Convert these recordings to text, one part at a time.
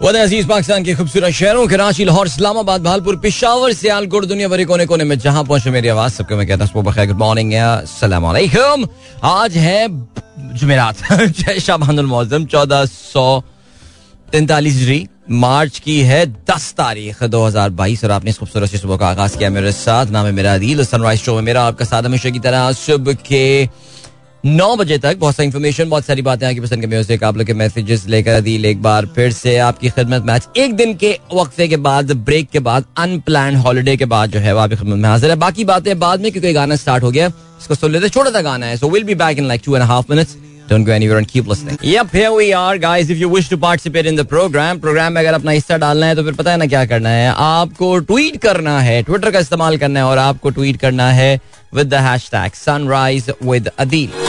वद अज़ीज़ पाकिस्तान के खूबसूरत शहरों, कराची, लाहौर, इस्लामाबाद, भालपुर, पिशावर, सियालकोट, दुनिया भरी कोने कोने में जहाँ पहुँचे मेरी आवाज़, सबको मैं कहता हूँ गुड मॉर्निंग वालेकुम आज है जुमेरात, जय शाबानुल मौजम चौदह सौ तैंतालीस डिग्री मार्च की है दस तारीख दो हज़ार बाईस, और आपने इस खूबसूरत सुबह का आगाज़ किया मेरे साथ। नाम है मेरा अदील सनराइज शो में मेरा आपका साथ हमेशा की तरह, सुबह के नौ बजे तक बहुत सारी इन्फॉर्मेशन बहुत सारी बातें आपकी पसंद के म्यूज़िक आप लोग के मैसेजेस लेकर दिल एक बार फिर से आपकी खिदमत मैच एक दिन के वक्फे के बाद ब्रेक के बाद अनप्लान हॉलीडे के बाद जो है वो आपकी खिदमत में हाजिर है। बाकी बातें बाद में क्योंकि गाना स्टार्ट हो गया इसको सुन लेते छोटा सा गाना है so will be back in like two and half minutes Don't go anywhere and keep listening. Yep, here we are, guys. If you wish to participate in the program, program में अगर अपना हिस्सा डालना है तो फिर पता है ना क्या करना है। आपको ट्वीट करना है ट्विटर का इस्तेमाल करना है और आपको ट्वीट करना है। With the hashtag sunrise with Adeel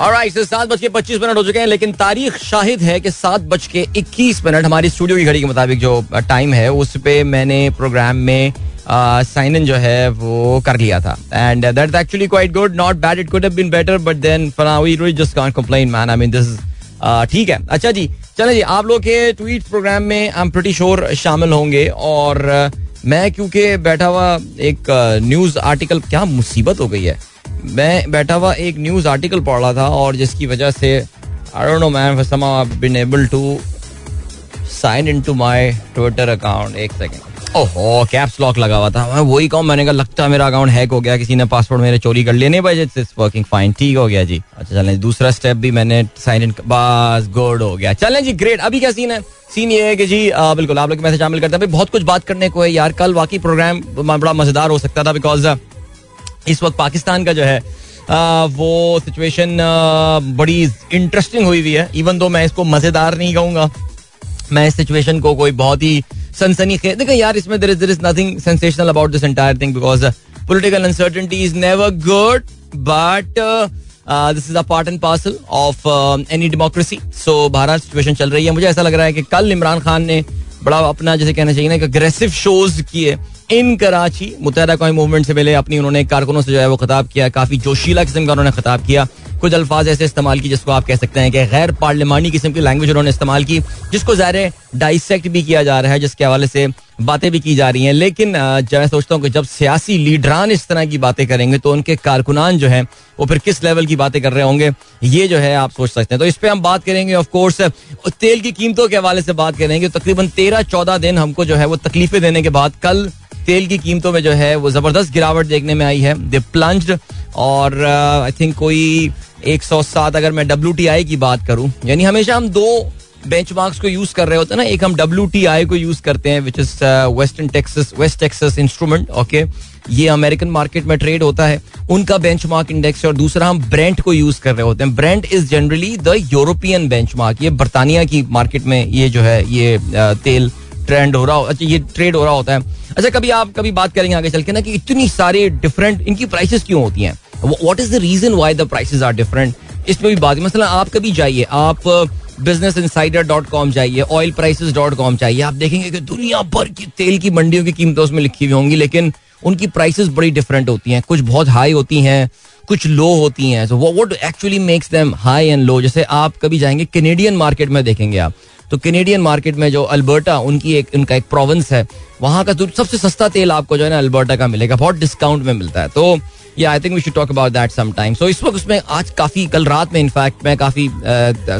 Alright, so सात बज के पच्चीस मिनट हो चुके हैं लेकिन तारीख शाहिद है कि सात बज के इक्कीस मिनट हमारी स्टूडियो की घड़ी के मुताबिक जो टाइम है उस पर मैंने प्रोग्राम में साइन इन जो है वो कर लिया था। And that actually quite good not bad it could have been better but then for now really just can't complain man I mean this ठीक है। अच्छा जी, चले जी, आप लोग के ट्वीट प्रोग्राम में आई एम प्रटी श्योर शामिल होंगे और मैं क्योंकि बैठा हुआ एक न्यूज़ आर्टिकल क्या मुसीबत हो गई है? मैं बैठा हुआ एक न्यूज़ आर्टिकल पढ़ रहा था और जिसकी वजह से I don't know man for some been able able to sign into my Twitter account एक सेकंड ओहो कैप्स लॉक लगा हुआ था। मैं वही कहूँ मैंने कहा लगता है मेरा अकाउंट हैक हो गया किसी ने पासवर्ड मेरे चोरी कर लिया नहीं भाई इट्स वर्किंग फाइन ठीक हो गया जी। अच्छा चलें दूसरा स्टेप भी मैंने साइन इन बस गुड हो गया। चलें जी ग्रेट अभी क्या सीन है? सीन ये है कि जी आ, बिल्कुल आप लोग मैसेज शामिल करते हैं। भाई बहुत कुछ बात करने को है यार। कल वाकई प्रोग्राम बड़ा मज़ेदार हो सकता था बिकॉज़ इस वक्त पाकिस्तान का जो है आ, वो सिचुएशन बड़ी इंटरेस्टिंग हुई हुई है। इवन दो मैं इसको मज़ेदार नहीं कहूँगा मैं इस सिचुएशन को कोई बहुत ही सनसनी देखो यार, इसमें there is there is nothing sensational about this entire thing because political uncertainty is never good but this is a part and parcel of any democracy so Bharat situation चल रही है। मुझे ऐसा लग रहा है कि कल इमरान खान ने बड़ा अपना जैसे कहना चाहिए ना, एक अग्रेसिव शोज़ किए इन कराची मुतहदा कौमी मूवमेंट से पहले अपनी उन्होंने कारकुनों से जो है वो खिताब किया। काफ़ी जोशीला किस्म का उन्होंने खिताब किया। कुछ अल्फाज ऐसे इस्तेमाल की जिसको आप कह सकते हैं कि गैर पार्लिमानी किस्म की लैंग्वेज उन्होंने इस्तेमाल की, जिसको ज़ाहिर डाइसेक्ट भी किया जा रहा है, जिसके हवाले से बातें भी की जा रही हैं। लेकिन मैं सोचता हूँ कि जब सियासी लीडरान इस तरह की बातें करेंगे तो उनके कारकुनान जो है, वो फिर किस लेवल की बातें कर रहे होंगे? ये जो है आप सोच सकते हैं। तो इस पर हम बात करेंगे ऑफ़ कोर्स तेल की कीमतों के हवाले से बात करेंगे। तकरीबन तेरह चौदह दिन हमको जो है वो तकलीफें देने के बाद कल तेल की कीमतों में जो है वो ज़बरदस्त गिरावट देखने में आई है। दे प्लंज्ड और आई थिंक कोई 107 अगर मैं डब्ल्यू टी आई की बात करूँ यानी हमेशा हम दो बेंच को यूज़ कर रहे होते हैं ना एक हम डब्ल्यू टी आई को यूज़ करते हैं which is western Texas west Texas instrument okay ये अमेरिकन मार्केट में ट्रेड होता है उनका बेंच मार्क इंडेक्स है और दूसरा हम ब्रेंट को यूज़ कर रहे होते हैं। Brent is generally the European benchmark ये बर्तानिया की मार्केट में ये जो है ये uh, तेल ट्रेंड हो रहा अच्छा ये ट्रेड हो रहा होता है। अच्छा कभी आप कभी बात करेंगे आगे चल के ना कि इतनी सारी डिफरेंट इनकी प्राइसेस क्यों होती हैं? What is the reason why the prices are different इसमें भी बात मतलब आप कभी जाइए, आप बिज़नेस इंसाइडर डॉट कॉम जाइए ऑयल प्राइसेस डॉट कॉम जाइए, आप देखेंगे कि दुनिया भर की तेल की मंडियों की कीमतें उसमें लिखी हुई होंगी, लेकिन उनकी प्राइसेस बड़ी डिफरेंट होती हैं। कुछ बहुत हाई होती हैं, कुछ लो होती हैं। So what actually makes them high and low जैसे आप कभी जाएँगे कैनेडियन मार्केट में देखेंगे आप तो कैनेडियन मार्केट में जो अल्बर्टा उनकी एक, उनका एक प्रोविंस है, वहाँ का सबसे सस्ता तेल आपको जो है ना अल्बर्टा का मिलेगा, बहुत डिस्काउंट में मिलता है। तो या I think we should talk about that some time so इस वक्त उसमें आज काफ़ी, कल रात में इनफैक्ट मैं काफ़ी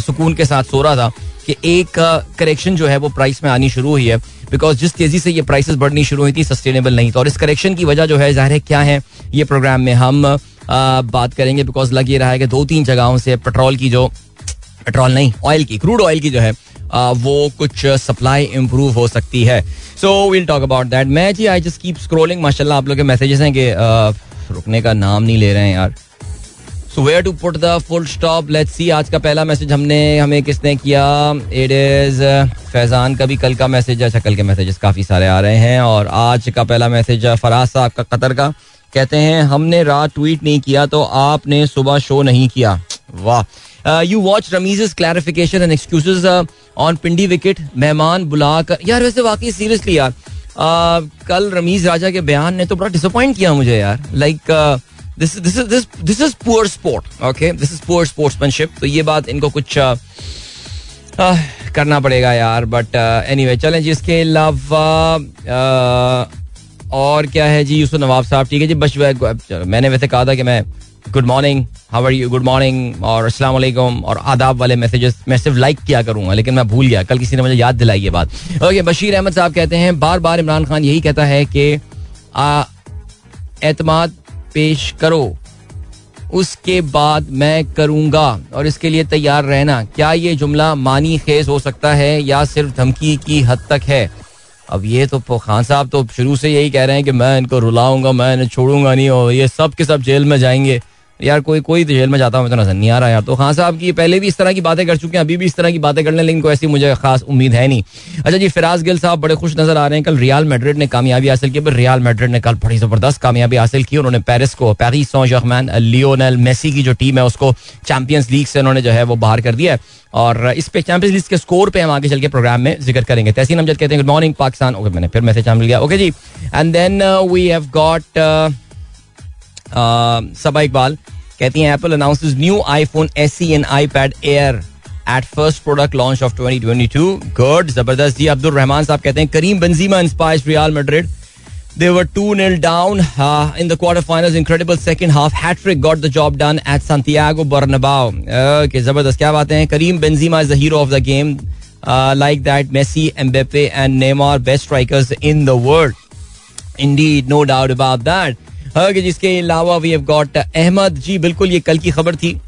सुकून के साथ सो रहा था कि एक करेक्शन जो है वो प्राइस में आनी शुरू हुई है बिकॉज़ जिस तेज़ी से ये प्राइसेस बढ़नी शुरू हुई थी सस्टेनेबल नहीं था। और इस करेक्शन की वजह जो है, ज़ाहिर है क्या है, ये प्रोग्राम में हम बात करेंगे बिकॉज़ लग ये रहा है कि दो तीन जगहों से पेट्रोल की जो पेट्रोल नहीं ऑयल की क्रूड ऑयल की जो है वो कुछ सप्लाई इम्प्रूव हो सकती है। So will talk about that मैं जी आई जस्ट कीप स्क्रोलिंग माशाल्लाह आप लोग के मैसेजेस हैं कि रुकने का नाम नहीं ले रहे हैं यार। So where to put the full stop let's see आज का पहला मैसेज हमने हमें किसने किया? इट इज़ फैजान का भी कल का मैसेज अच्छा कल के मैसेजेस काफ़ी सारे आ रहे हैं और आज का पहला मैसेज फराज साहब का कतर का। कहते हैं हमने रात ट्वीट नहीं किया तो आपने सुबह शो नहीं किया। वाह। You watch Rameez clarification and excuse on Pindi wicket मेहमान बुलाकर यार वैसे वाकई सीरियसली यार uh, कल रमीज राजा के बयान ने तो बड़ा डिसअपॉइंट किया मुझे यार। Like this is poor sport okay this is poor sportsmanship तो ये बात इनको कुछ करना पड़ेगा यार। बट एनी वे चलें अलावा और क्या है जी? यूसुफ नवाब साहब, ठीक है जी? बस मैंने वैसे कहा था कि मैं good morning how are you good morning और अस्सलाम वालेकुम। और आदाब वाले मैसेजेस मैं सिर्फ़ लाइक किया करूँगा लेकिन मैं भूल गया। कल किसी ने मुझे याद दिलाई ये बात। ओके okay, बशीर अहमद साहब कहते हैं बार बार इमरान खान यही कहता है कि एतमाद पेश करो। उसके बाद मैं करूँगा। और इसके लिए तैयार रहना। क्या ये जुमला मानी खेज हो सकता है या सिर्फ़ धमकी की हद तक है? अब ये तो खान साहब तो शुरू से यही कह रहे हैं कि मैं इनको रुलाऊँगा मैं इन्हें छोड़ूँगा नहीं और ये सब के सब जेल में जाएँगे। यार, कोई कोई तो जेल में जाता हूँ तो नज़र नहीं आ रहा यार। तो खान साहब की पहले भी इस तरह की बातें कर चुके हैं, अभी भी इस तरह की बातें कर लें, लेकिन कोई ऐसी मुझे खास उम्मीद है नहीं। अच्छा जी, फिराज गिल साहब बड़े खुश नज़र आ रहे हैं। कल रियाल मेड्रिड ने कामयाबी हासिल की, पर रियाल मेड्रिड ने कल बड़ी ज़बरदस्त कामयाबी हासिल की। उन्होंने पेरिस को पेरिस सो लियोनल मेसी की जो टीम है, उसको चैंपियंस लीग से उन्होंने जो है वो बाहर कर दिया है। और इस पे चैंपियंस लीग के स्कोर पे हम आगे चल के प्रोग्राम में ज़िक्र करेंगे। तहसीन अमजद कहते हैं गुड मॉर्निंग पाकिस्तान. ओके मैंने फिर मैसेज मिल गया okay ji and then we have got सबा इकबाल कहती हैं Apple announce new iPhone S C and iPad Air at first product launch of 2022 good जबरदस्त जी अब्दुल रहमान साहब कहते हैं Karim Benzema inspires Real Madrid They were 2 0 down uh, in the quarterfinals. Incredible second half. Hat trick got the job done at Santiago Bernabeu. Okay, जबरदस्त क्या बातें हैं Karim Benzema is the hero of the game. Uh, like that, Messi, Mbappe, and Neymar, best strikers in the world. Indeed, no doubt about that. Okay, जिसके अलावा we have got Ahmad. जी बिल्कुल ये कल की खबर थी।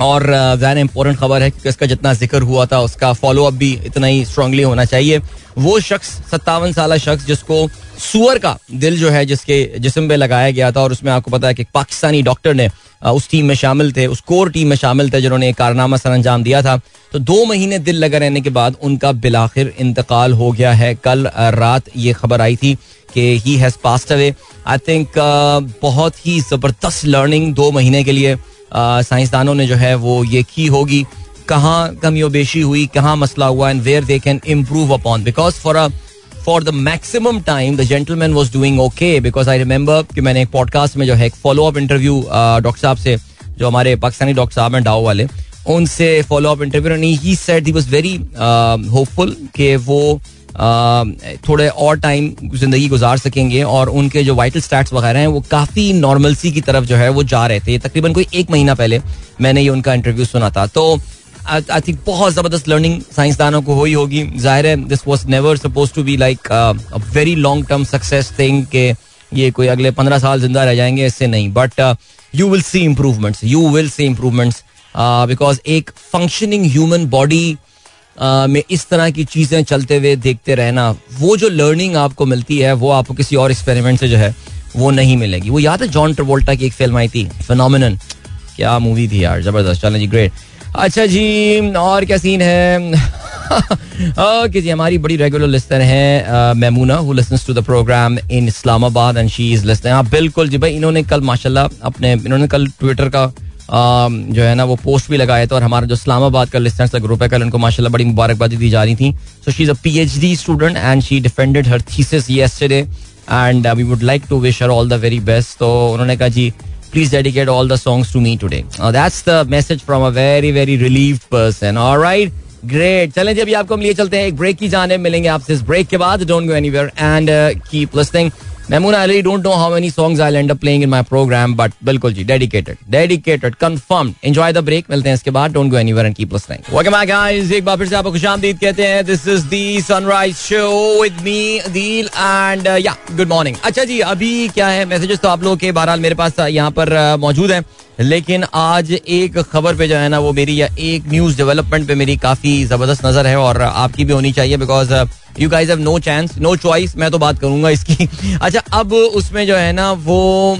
और ज़्यादा इंपॉर्टेंट खबर है क्योंकि इसका जितना ज़िक्र हुआ था उसका फॉलो अप भी इतना ही स्ट्रांगली होना चाहिए। वो शख्स सत्तावन साल शख्स जिसको सुअर का दिल जो है जिसके जिसम पे लगाया गया था और उसमें आपको पता है कि पाकिस्तानी डॉक्टर ने उस टीम में शामिल थे उस कोर टीम में शामिल थे जिन्होंने कारनामा सर अंजाम दिया था। तो दो महीने दिल लगा रहने के बाद उनका बिलाखिर इंतकाल हो गया है। कल रात ये खबर आई थी कि he has passed away I think बहुत ही ज़बरदस्त लर्निंग दो महीने के लिए साइंसदानों ने जो है वो ये की होगी। कहाँ कमी बेशी हुई, कहाँ मसला हुआ and where they can improve upon because for a for the maximum time the gentleman was doing okay because I remember कि मैंने एक पॉडकास्ट में जो है एक फॉलो अप इंटरव्यू डॉक्टर साहब से, जो हमारे पाकिस्तानी डॉक्टर साहब हैं डाओ वाले, उनसे follow up interview he said he was very hopeful कि वो थोड़े और टाइम ज़िंदगी गुजार सकेंगे और उनके जो वाइटल स्टैट्स वगैरह हैं, वो काफ़ी नॉर्मलसी की तरफ़ जो है वो जा रहे थे। तकरीबन कोई एक महीना पहले मैंने ये उनका इंटरव्यू सुना था। तो आई थिंक बहुत ज़बरदस्त लर्निंग साइंसदानों को हुई होगी। ज़ाहिर है this was never suppose to be like very long term success thing के ये कोई अगले पंद्रह साल ज़िंदा रह जाएँगे, इससे नहीं। But you will see improvements you will see improvements because एक फंक्शनिंग ह्यूमन बॉडी में इस तरह की चीज़ें चलते हुए देखते रहना, वो जो लर्निंग आपको मिलती है, वो आपको किसी और एक्सपेरिमेंट से जो है, वो नहीं मिलेगी। वो याद है जॉन ट्रवोल्टा की एक फ़िल्म आई थी फिनोमिनन क्या मूवी थी यार, ज़बरदस्त, चलें जी ग्रेट अच्छा जी, और क्या सीन है? ओके जी, हमारी बड़ी रेगुलर लिस्टर है Maimoona who listens to the programme in Islamabad and she is listener हाँ बिल्कुल जी, भाई, इन्होंने कल, माशाल्लाह, अपने, इन्होंने कल ट्विटर का जो है ना, वो पोस्ट भी लगाए थे और हमारा जो इस्लामाबाद का लिस्टर्स का ग्रुप है कल उनको माशाल्लाह बड़ी मुबारकबादी दी जा रही थी। So she is a PhD student and she defended her thesis yesterday and we would like to wish her all the very best तो उन्होंने कहा, जी please dedicate all the songs to me today that's the message from a very very relieved person alright great चलें जी, अभी आपको हम लिए चलते हैं एक ब्रेक की जाने मिलेंगे आपसे इस ब्रेक के बाद. Don't go anywhere and keep listening I really don't know how many songs I'll end up playing in my program, but बिल्कुल जी dedicated, dedicated, confirmed. Enjoy the break. मिलते हैं इसके बाद. Don't go anywhere and keep listening. Welcome back, guys. एक बार फिर से आपको खुशामदीद कहते हैं. Is the Sunrise Show with me, Adil, and uh, yeah, good morning. अच्छा जी, अभी क्या है मैसेजेस तो आप लोगों के बहरहाल मेरे पास यहाँ पर uh, मौजूद हैं लेकिन आज एक खबर पे जो है ना, वो मेरी या एक न्यूज़ डेवलपमेंट पे मेरी काफ़ी ज़बरदस्त नज़र है और आपकी भी होनी चाहिए because you guys have no chance no choice मैं तो बात करूँगा इसकी। अच्छा अब उसमें जो है ना, वो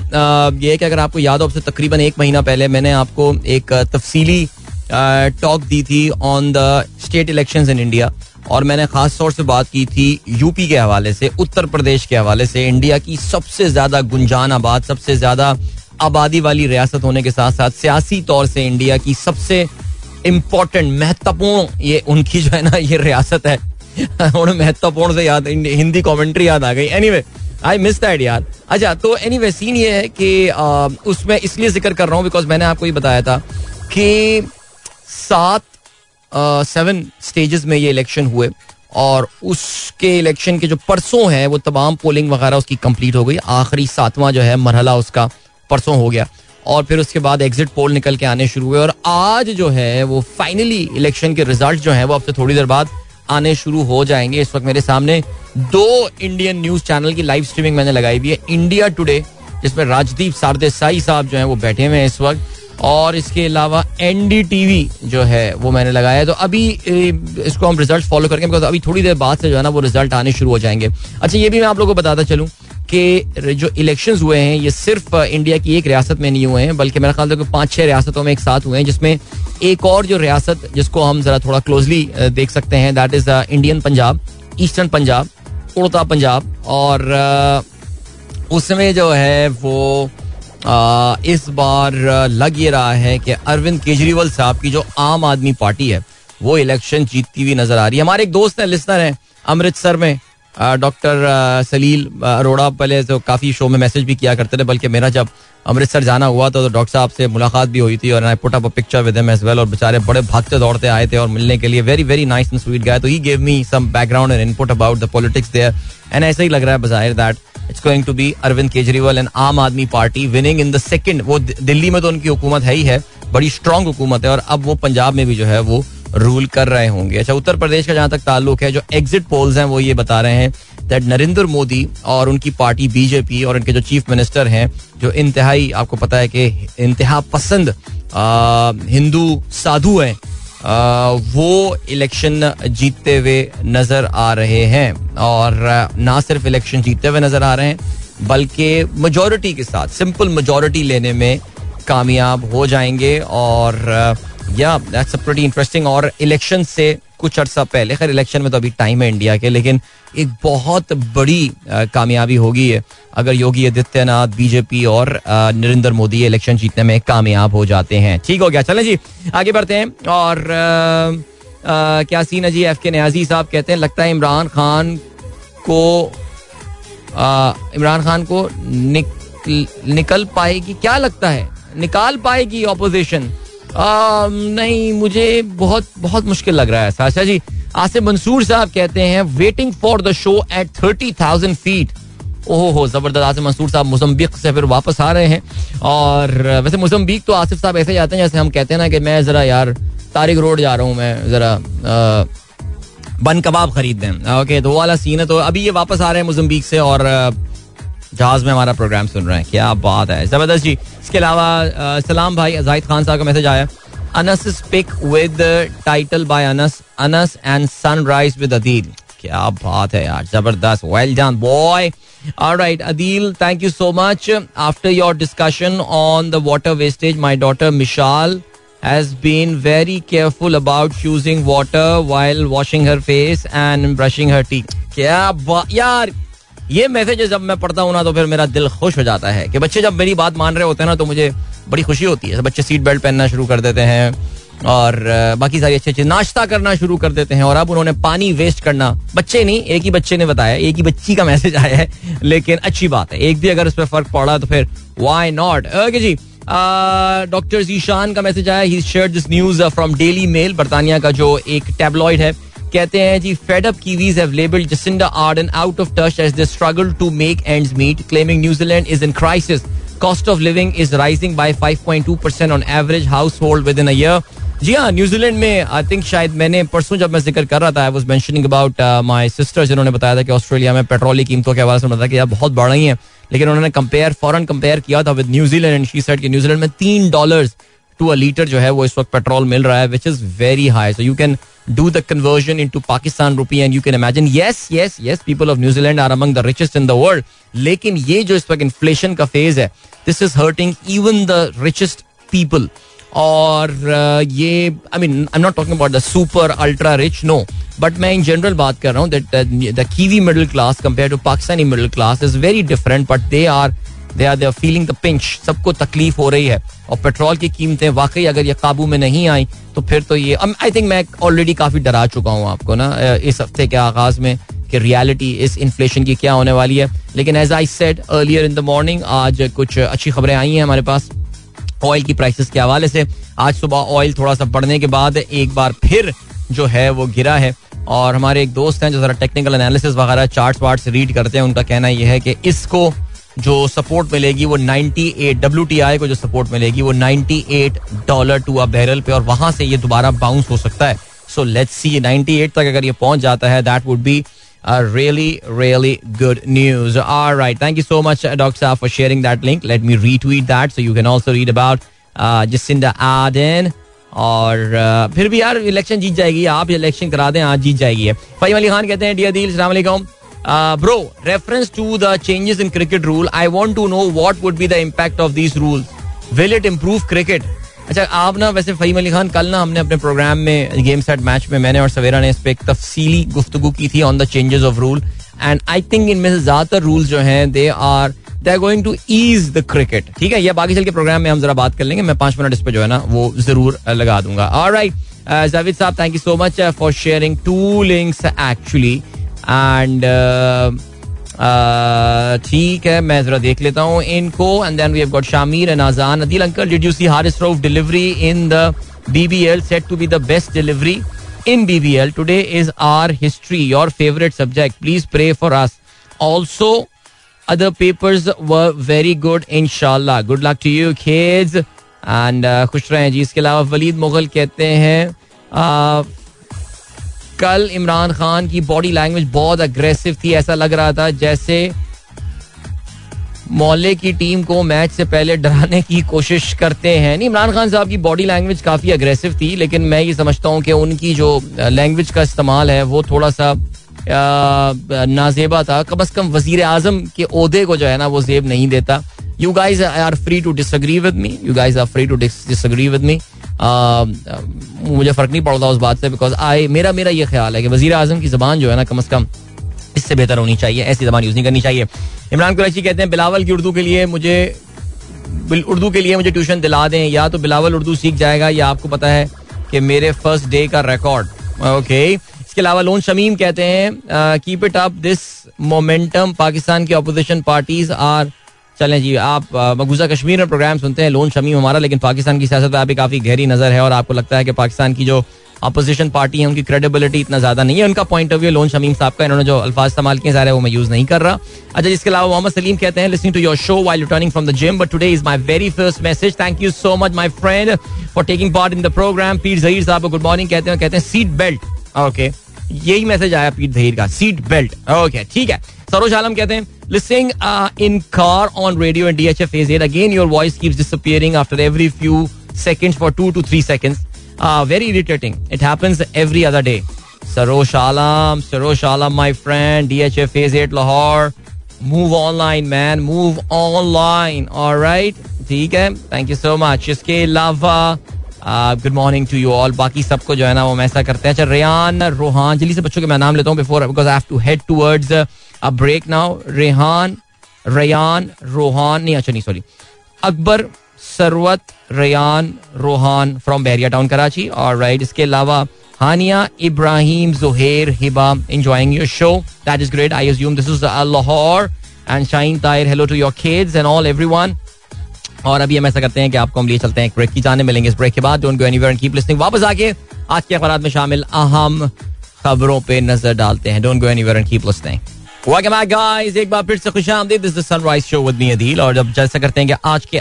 ये कि अगर आपको याद हो, अब से तकरीबन एक महीना पहले मैंने आपको एक तफसीली टॉक दी थी on the state elections in India और मैंने खास तौर से बात की थी यूपी के हवाले से, उत्तर प्रदेश के हवाले से इंडिया की सबसे ज़्यादा गुंजान आबाद, सबसे ज़्यादा आबादी वाली रियासत होने के साथ साथ सियासी तौर से इंडिया की सबसे इम्पोर्टेंट महत्वपूर्ण ये उनकी जो है ना, ये रियासत है। महत्वपूर्ण से याद, हिंदी कमेंट्री याद आ गई। एनीवे आई मिस दैट यार। अच्छा तो एनी वे सीन ये है कि उसमें इसलिए ज़िक्र कर रहा हूँ बिकॉज़ मैंने आपको ये बताया था कि सात सेवन स्टेजेस में ये इलेक्शन हुए और उसके इलेक्शन के जो परसों है, वो तमाम पोलिंग वगैरह उसकी कंप्लीट हो गई। आखिरी सातवां जो है, मरहला उसका। परसों हो गया। और फिर उसके बाद एग्जिट पोल निकल के आने शुरू हुए और आज जो है वो फाइनली इलेक्शन के रिज़ल्ट जो है वो अब से थोड़ी देर बाद आने शुरू हो जाएँगे। इस वक्त मेरे सामने दो इंडियन न्यूज़ चैनल की लाइव स्ट्रीमिंग मैंने लगाई हुई है। इंडिया टुडे जिसमें राजदीप सारदेसाई साहब जो है वो बैठे हुए हैं इस वक्त। और इसके अलावा एनडीटीवी जो है वो मैंने लगाया है। तो अभी इसको हम रिज़ल्ट फॉलो करेंगे बिकॉज़ अभी थोड़ी देर बाद से जो है ना वो रिज़ल्ट आने शुरू हो जाएँगे। अच्छा ये भी मैं आप लोगों को बताता चलूँ। कि जो इलेक्शंस हुए हैं, ये सिर्फ़ इंडिया की एक रियासत में नहीं हुए हैं, बल्कि मेरा ख्याल है पाँच छह रियासतों में एक साथ हुए हैं, जिसमें एक और जो रियासत, जिसको हम जरा थोड़ा क्लोजली देख सकते हैं that is Indian Punjab eastern Punjab Udta Punjab और उसमें जो है वो इस बार लग ये रहा है कि अरविंद केजरीवाल साहब की जो आम आदमी पार्टी है, वो इलेक्शन जीतती हुई नज़र आ रही है। हमारे एक दोस्त है लिस्टर हैं, अमृतसर में। डॉक्टर सलील अरोड़ा पहले तो काफ़ी शो में मैसेज भी किया करते थे, बल्कि मेरा जब अमृतसर जाना हुआ था तो डॉक्टर साहब से मुलाकात भी हुई थी और I put up a picture with as well और बेचारे बड़े भागते दौड़ते आए थे और मिलने के लिए। Very very nice and sweet गए तो he gave me some background and input about the politics there and ऐसा ही लग रहा है बाहिर that it's going to be Arvind Kejriwal and Aam Aadmi Party winning in the second वो दिल्ली में तो उनकी हुकूमत है ही है, बड़ी स्ट्रांग हुकूमत है और अब वो पंजाब में भी जो है वो रूल कर रहे होंगे। अच्छा उत्तर प्रदेश का जहाँ तक ताल्लुक है, जो एग्जिट पोल्स हैं, वो ये बता रहे हैं दैट नरेंद्र मोदी और उनकी पार्टी बीजेपी और उनके जो चीफ मिनिस्टर हैं, जो इंतहाई, आपको पता है कि इंतहा पसंद हिंदू साधु हैं वो इलेक्शन जीतते हुए नज़र आ रहे हैं। और ना सिर्फ़ इलेक्शन जीतते हुए नज़र आ रहे हैं, बल्कि मेजोरिटी के साथ सिंपल मजॉरिटी लेने में कामयाब हो जाएँगे और या दैट्स प्रीटी इंटरेस्टिंग और इलेक्शन से कुछ अर्सा पहले खैर इलेक्शन में तो अभी टाइम है इंडिया के लेकिन एक बहुत बड़ी कामयाबी होगी है अगर योगी आदित्यनाथ बीजेपी और नरेंद्र मोदी इलेक्शन जीतने में कामयाब हो जाते हैं। ठीक हो गया चलें जी आगे बढ़ते हैं। और आ, आ, क्या सीन है जी? एफ़ के न्याजी साहब कहते हैं लगता है इमरान खान को इमरान खान को निक, निकल पाएगी। क्या लगता है? निकाल पाएगी ऑपोजिशन नहीं, मुझे बहुत बहुत मुश्किल लग रहा है, साशा जी। आसिफ मंसूर साहब कहते हैं waiting for the show at thirty thousand feet ओहो हो ज़बरदस्त, आसिफ मंसूर साहब मोजम्बिक से फिर वापस आ रहे हैं। और, वैसे मोजम्बिक तो आसिफ साहब ऐसे जाते हैं जैसे हम कहते हैं ना कि मैं जरा यार, तारिक रोड जा रहा हूँ, मैं जरा बन कबाब खरीद दें। ओके तो वाला सीन है तो अभी ये वापस आ रहे हैं मोजम्बिक से और जहाज़ में हमारा प्रोग्राम सुन रहे हैं क्या बात है ज़बरदस्त जी इसके अलावा सलाम भाई जाहिद खान साहब का मैसेज आया Anas pic with title by Anas Anas and Sunrise with Adeel क्या बात है यार ज़बरदस्त well done boy Alright, Adil, thank you so much. After your discussion on the water wastage, my daughter Mishal has been very careful about choosing water while washing her face and brushing her teeth. क्या यार ये message जब मैं पढ़ता हूँ ना तो फिर मेरा दिल खुश हो जाता है कि बच्चे जब मेरी बात मान रहे होते हैं ना तो मुझे बड़ी खुशी होती है। बच्चे सीट बेल्ट पहनना शुरू कर देते हैं और बाकी सारी अच्छे अच्छे नाश्ता करना शुरू कर देते हैं और अब उन्होंने पानी वेस्ट करना, बच्चे नहीं, एक ही बच्चे ने बताया, एक ही बच्ची का मैसेज आया है, लेकिन अच्छी बात है। एक भी अगर उस पर फ़र्क पड़ा तो फिर वाई नॉट ओके जी डॉक्टर जीशान का मैसेज आया he share this news from Daily Mail बर्तानिया का जो एक टेबलॉइड है कहते हैं जी fed up Kiwis have labelled Jacinda Ardern out of touch as they struggle to make ends meet claiming New Zealand is in crisis cost of living is rising by 5.2 percent on average household within a जी हाँ New Zealand में I think शायद मैंने परसों जब मैं ज़िक्र कर रहा था I was mentioning about my sister जिन्होंने बताया था कि ऑस्ट्रेलिया में पेट्रोल की कीमतों के हवाले से बताया कि यार बहुत बढ़ रही हैं। लेकिन उन्होंने कंपेयर फॉरन कंपेयर किया था with New Zealand and she said कि न्यूजीलैंड में तीन डॉलर्स टू अ लीटर जो है वो इस वक्त पेट्रोल मिल रहा है which is very high so you can do the conversion into Pakistan rupee and you can imagine yes yes yes people of New Zealand are among the richest in the world लेकिन ये जो इस वक्त inflation का phase है this is hurting even the richest people और ये I mean I am not talking about the super ultra rich no but मैं इन जनरल बात कर रहा हूँ that the Kiwi middle class compare to Pakistani middle class is very different but they are they are they are feeling the pinch सबको तकलीफ़ हो रही है। और पेट्रोल की कीमतें वाकई अगर ये काबू में नहीं आई तो फिर तो ये आई थिंक मैं ऑलरेडी काफ़ी डरा चुका हूँ आपको ना इस हफ़्ते के आगाज़ में कि रियलिटी इस इन्फ्लेशन की क्या होने वाली है। लेकिन as I said earlier in the morning आज कुछ अच्छी खबरें आई हैं हमारे पास ऑयल की प्राइसेस के हवाले से। आज सुबह ऑयल थोड़ा सा बढ़ने के बाद एक बार फिर जो है वो गिरा है। और हमारे एक दोस्त हैं जो जरा टेक्निकल एनालिसिस वगैरह चार्ट वार्ट रीड करते हैं, उनका कहना यह है कि इसको जो सपोर्ट मिलेगी वो 98 डब्ल्यू को जो सपोर्ट मिलेगी वो 98 डॉलर टू अ बैरल पे और वहाँ से ये दोबारा बाउंस हो सकता है। सो लेट्स सी 98 तक अगर ये पहुँच जाता है that would be really really good news. All right thank you so much dr Saab, for sharing that link. Let me retweet that so you can also read about uh, Jacinda Ardern. और uh, फिर भी यार election जीत जाएगी। आप election करा दें आज जीत जाएगी फहीम अली खान कहते हैं डियर दिल सलाम bro reference to the changes in cricket rule I want to know what would be the impact of this rule will it improve cricket अच्छा आप ना वैसे फहीम अली खान, कल ना हमने अपने प्रोग्राम में गेम सेट मैच में मैंने और सवेरा ने इस पर एक तफसीली गुफ्तु की थी on the changes of rule and I think इनमें से ज़्यादातर रूल जो हैं they are they are going to ease the cricket ठीक है, ये बाकी चल के प्रोग्राम में हम जरा बात कर लेंगे। मैं पाँच मिनट इस पर जो है ना, वो ज़रूर लगा दूँगा। और राइट जावेद साहब thank you so much for sharing two links actually and ठीक है, मैं जरा देख लेता हूँ इनको। And then got Shamir and Azan Adil uncle did you see Haris Rauf delivery in the BBL set to be the best delivery in BBL today is our history your favourite subject please pray for us also other papers very good इन शाह good luck to you खेज and खुश रहे हैं जी। इसके अलावा वलीद मुगल कहते हैं कल इमरान खान की बॉडी लैंग्वेज बहुत अग्रेसिव थी, ऐसा लग रहा था जैसे मोहल्ले की टीम को मैच से पहले डराने की कोशिश करते हैं। नहीं, इमरान खान साहब की बॉडी लैंग्वेज काफ़ी अग्रेसिव थी, लेकिन मैं ये समझता हूँ कि उनकी जो लैंग्वेज का इस्तेमाल है, वो थोड़ा सा नाजेबा था। कम अज कम वज़ीर आज़म के अहदे को जो है ना, वो जेब नहीं देता। You guys are free to disagree with me you guys are free to disagree with me मुझे फ़र्क नहीं पड़ता उस बात से बिकॉज़ आई मेरा मेरा ये ख्याल है कि वजी अजम की जबान जो है ना, कम अज कम इससे बेहतर होनी चाहिए, ऐसी जबान यूज़ नहीं करनी चाहिए। इमरान कुरैशी कहते हैं, बिलावल की उर्दू के लिए मुझे उर्दू के लिए मुझे ट्यूशन दिला दें, या तो बिलावल उर्दू सीख जाएगा, या आपको पता है कि मेरे फ़र्स्ट डे का रिकॉर्ड ओके इसके अलावा लोन शमीम कहते हैं keep it up this momentum Pakistan की अपोजिशन पार्टीज़ आर चलें जी, आप मकबूजा कश्मीर में प्रोग्राम सुनते हैं, लोन शमीम हमारा, लेकिन पाकिस्तान की सियासत पर आपकी काफ़ी गहरी नज़र है और आपको लगता है कि पाकिस्तान की जो अपोजिशन पार्टी है, उनकी क्रेडिबिलिटी इतना ज़्यादा नहीं है। उनका point of view Lone Shamim साहब का, इन्होंने जो अल्फाज इस्तेमाल किए सारे वो मैं यूज़ नहीं कर रहा। अच्छा इसके अलावा मोहम्मद सलीम कहते हैं listening to your show while returning from the gym but today is my very first message thank you so much my friend for taking part in the programme Pir Zaheer साहब good morning कहते हैं कहते हैं seat belt okay यही message आया पीर जहीर का seat belt okay ठीक है। सरोज आलम कहते हैं listening uh, in car on radio and DHF phase 8 again your voice keeps disappearing after every few seconds for 2 to 3 seconds uh, very irritating it happens every other day Sarosh Alam Sarosh Alam my friend DHF phase 8 Lahore move online man move online all right ठीक है thank you so much इसके अलावा good morning to you all बाकी सबको जो है ना वो मैं ऐसा करते हैं अच्छा रोहान जल्दी से बच्चों के मैं नाम लेता हूँ before because I have to head towards a break now Rehan Rayan Rohan नहीं अच्छा नहीं sorry Akbar Sarwat Rayan Rohan from Bahria Town Karachi और राइट इसके अलावा Hania Ibrahim Zuhair Hiba enjoying your show that is great I assume this is Lahore and Shine Tahir hello to your kids and all everyone और अभी हम ऐसा करते हैं कि आपको हम लिए चलते हैं एक ब्रेक की जाने, मिलेंगे इस ब्रेक के बाद। Don't go anywhere and keep listening वापस आके आज के अखबार में शामिल अहम खबरों पे नज़र डालते हैं। Don't go anywhere and keep listening एक बार फिर से खुशामदीद this Sunrise show with me और जैसा करते हैं कि आज के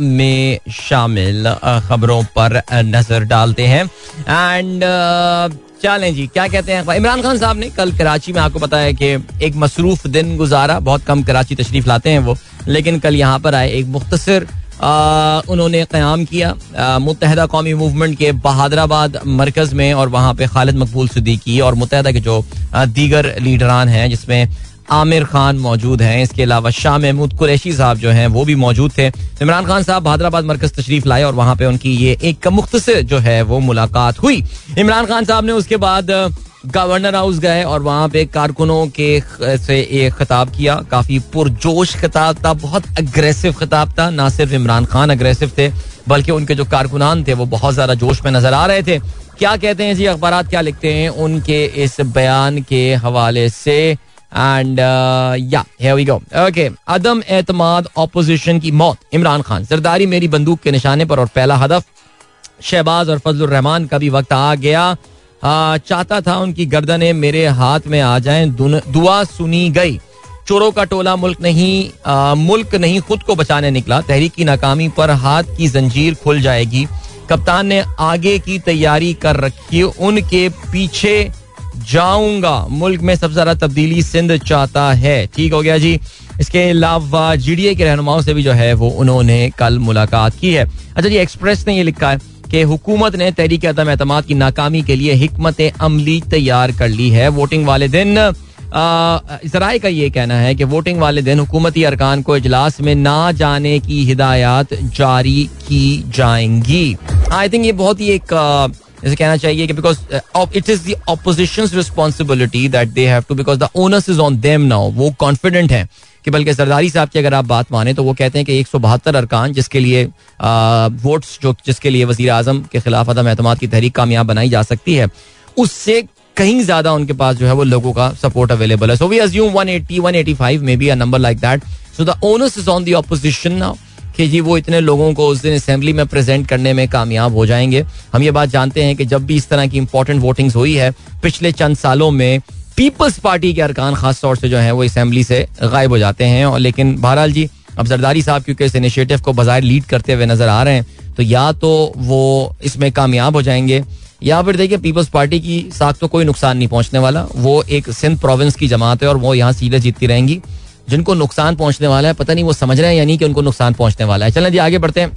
में शामिल खबरों पर नज़र डालते हैं। एंड चलें जी, क्या कहते हैं? इमरान खान साहब ने कल कराची में, आपको है कि एक मसरूफ दिन गुजारा। बहुत कम कराची तशरीफ़ लाते हैं वो। लेकिन कल यहाँ पर आए एक मुख्तसर उन्होंने क्याम किया। मुतहदा कौमी मूवमेंट के बहादराबाद मरकज में और वहाँ पे खालिद मकबूल सिद्दीकी और मुतहदा के जो दीगर लीडरान हैं, जिसमें आमिर खान मौजूद हैं। इसके अलावा शाह महमूद कुरैशी साहब जो हैं, वो भी मौजूद थे। इमरान खान साहब बहादराबाद मरकज तशरीफ़ लाए और वहाँ पे उनकी ये एक मुख्तर जो है, वो मुलाकात हुई। इमरान खान साहब ने उसके बाद गवर्नर हाउस गए और वहाँ पे कारकुनों के से एक खिताब किया। काफ़ी पुरजोश खिताब था, बहुत अग्रेसिव खिताब था। ना सिर्फ़ इमरान खान अग्रेसिव थे, बल्कि उनके जो कारकुनान थे, वो बहुत ज़्यादा जोश में नज़र आ रहे थे। क्या कहते हैं जी अखबार क्या लिखते हैं? उनके इस बयान के हवाले से। एंड वी गो ओके अदम एतमाद ऑपोजिशन की मौत। इमरान खान, सरदारी मेरी बंदूक के निशाने पर और पहला हदफ। शहबाज और फजल रहमान का भी वक्त आ गया। चाहता था उनकी गर्दनें मेरे हाथ में आ जाएँ दुआ सुनी गई। चोरों का टोला मुल्क नहीं आ, मुल्क नहीं खुद को बचाने निकला। तहरीक की नाकामी पर हाथ की जंजीर खुल जाएगी। कप्तान ने आगे की तैयारी कर रखी उनके पीछे जाऊँगा। मुल्क में सबसे ज़्यादा तब्दीली सिंध चाहता है। ठीक हो गया जी। इसके अलावा जीडीए के रहनुमाओं से भी जो है वो उन्होंने कल मुलाकात की है। अच्छा जी एक्सप्रेस ने ये लिखा है कि हुकूमत ने तहरीक अदम एतम की नाकामी के लिए हिकमत अमली तैयार कर ली है। वोटिंग वाले दिन इसराइल का ये कहना है कि वोटिंग वाले दिन हुकूमती अरकान को इजलास में ना जाने की हिदायत जारी की जाएँगी। आई थिंक ये बहुत ही एक जैसे कहना चाहिए कि because it is the opposition responsibility that they have to because the onus is on them now वो कॉन्फिडेंट हैं। कि बल्कि सरदारी साहब की अगर आप बात माने तो वो कहते हैं कि एक सौ बहत्तर अरकान जिसके लिए वोट्स जो, जिसके लिए वजी अजम के खिलाफ अदम एतम की तहरीक कामयाब बनाई जा सकती है, उससे कहीं ज़्यादा उनके पास जो है वो लोगों का सपोर्ट अवेलेबल है। So we assume 180 185 maybe a number like that so the onus is on the opposition now कि जी वो इतने लोगों को उस दिन असेंबली में प्रेजेंट करने में कामयाब हो जाएँगे। हम ये बात जानते हैं कि जब भी इस तरह की इंपॉर्टेंट वोटिंग हुई है, पिछले चंद सालों में पीपल्स पार्टी के अरकान खास तौर से जो है वो असेंबली से गायब हो जाते हैं और लेकिन बहरहाल जी, अब जरदारी साहब क्योंकि इस इनिशिएटिव को बाज़ार लीड करते हुए नज़र आ रहे हैं तो या तो वो इसमें कामयाब हो जाएँगे, या फिर देखिए पीपल्स पार्टी की साख तो कोई नुकसान नहीं पहुँचने वाला, वो एक सिंध प्रोविंस की जमात है और वो यहाँ सीधे जीतती रहेंगी। जिनको नुकसान पहुँचने वाला है, पता नहीं वो समझ रहे हैं यानी कि उनको नुकसान पहुँचने वाला है। चलें जी, आगे बढ़ते हैं।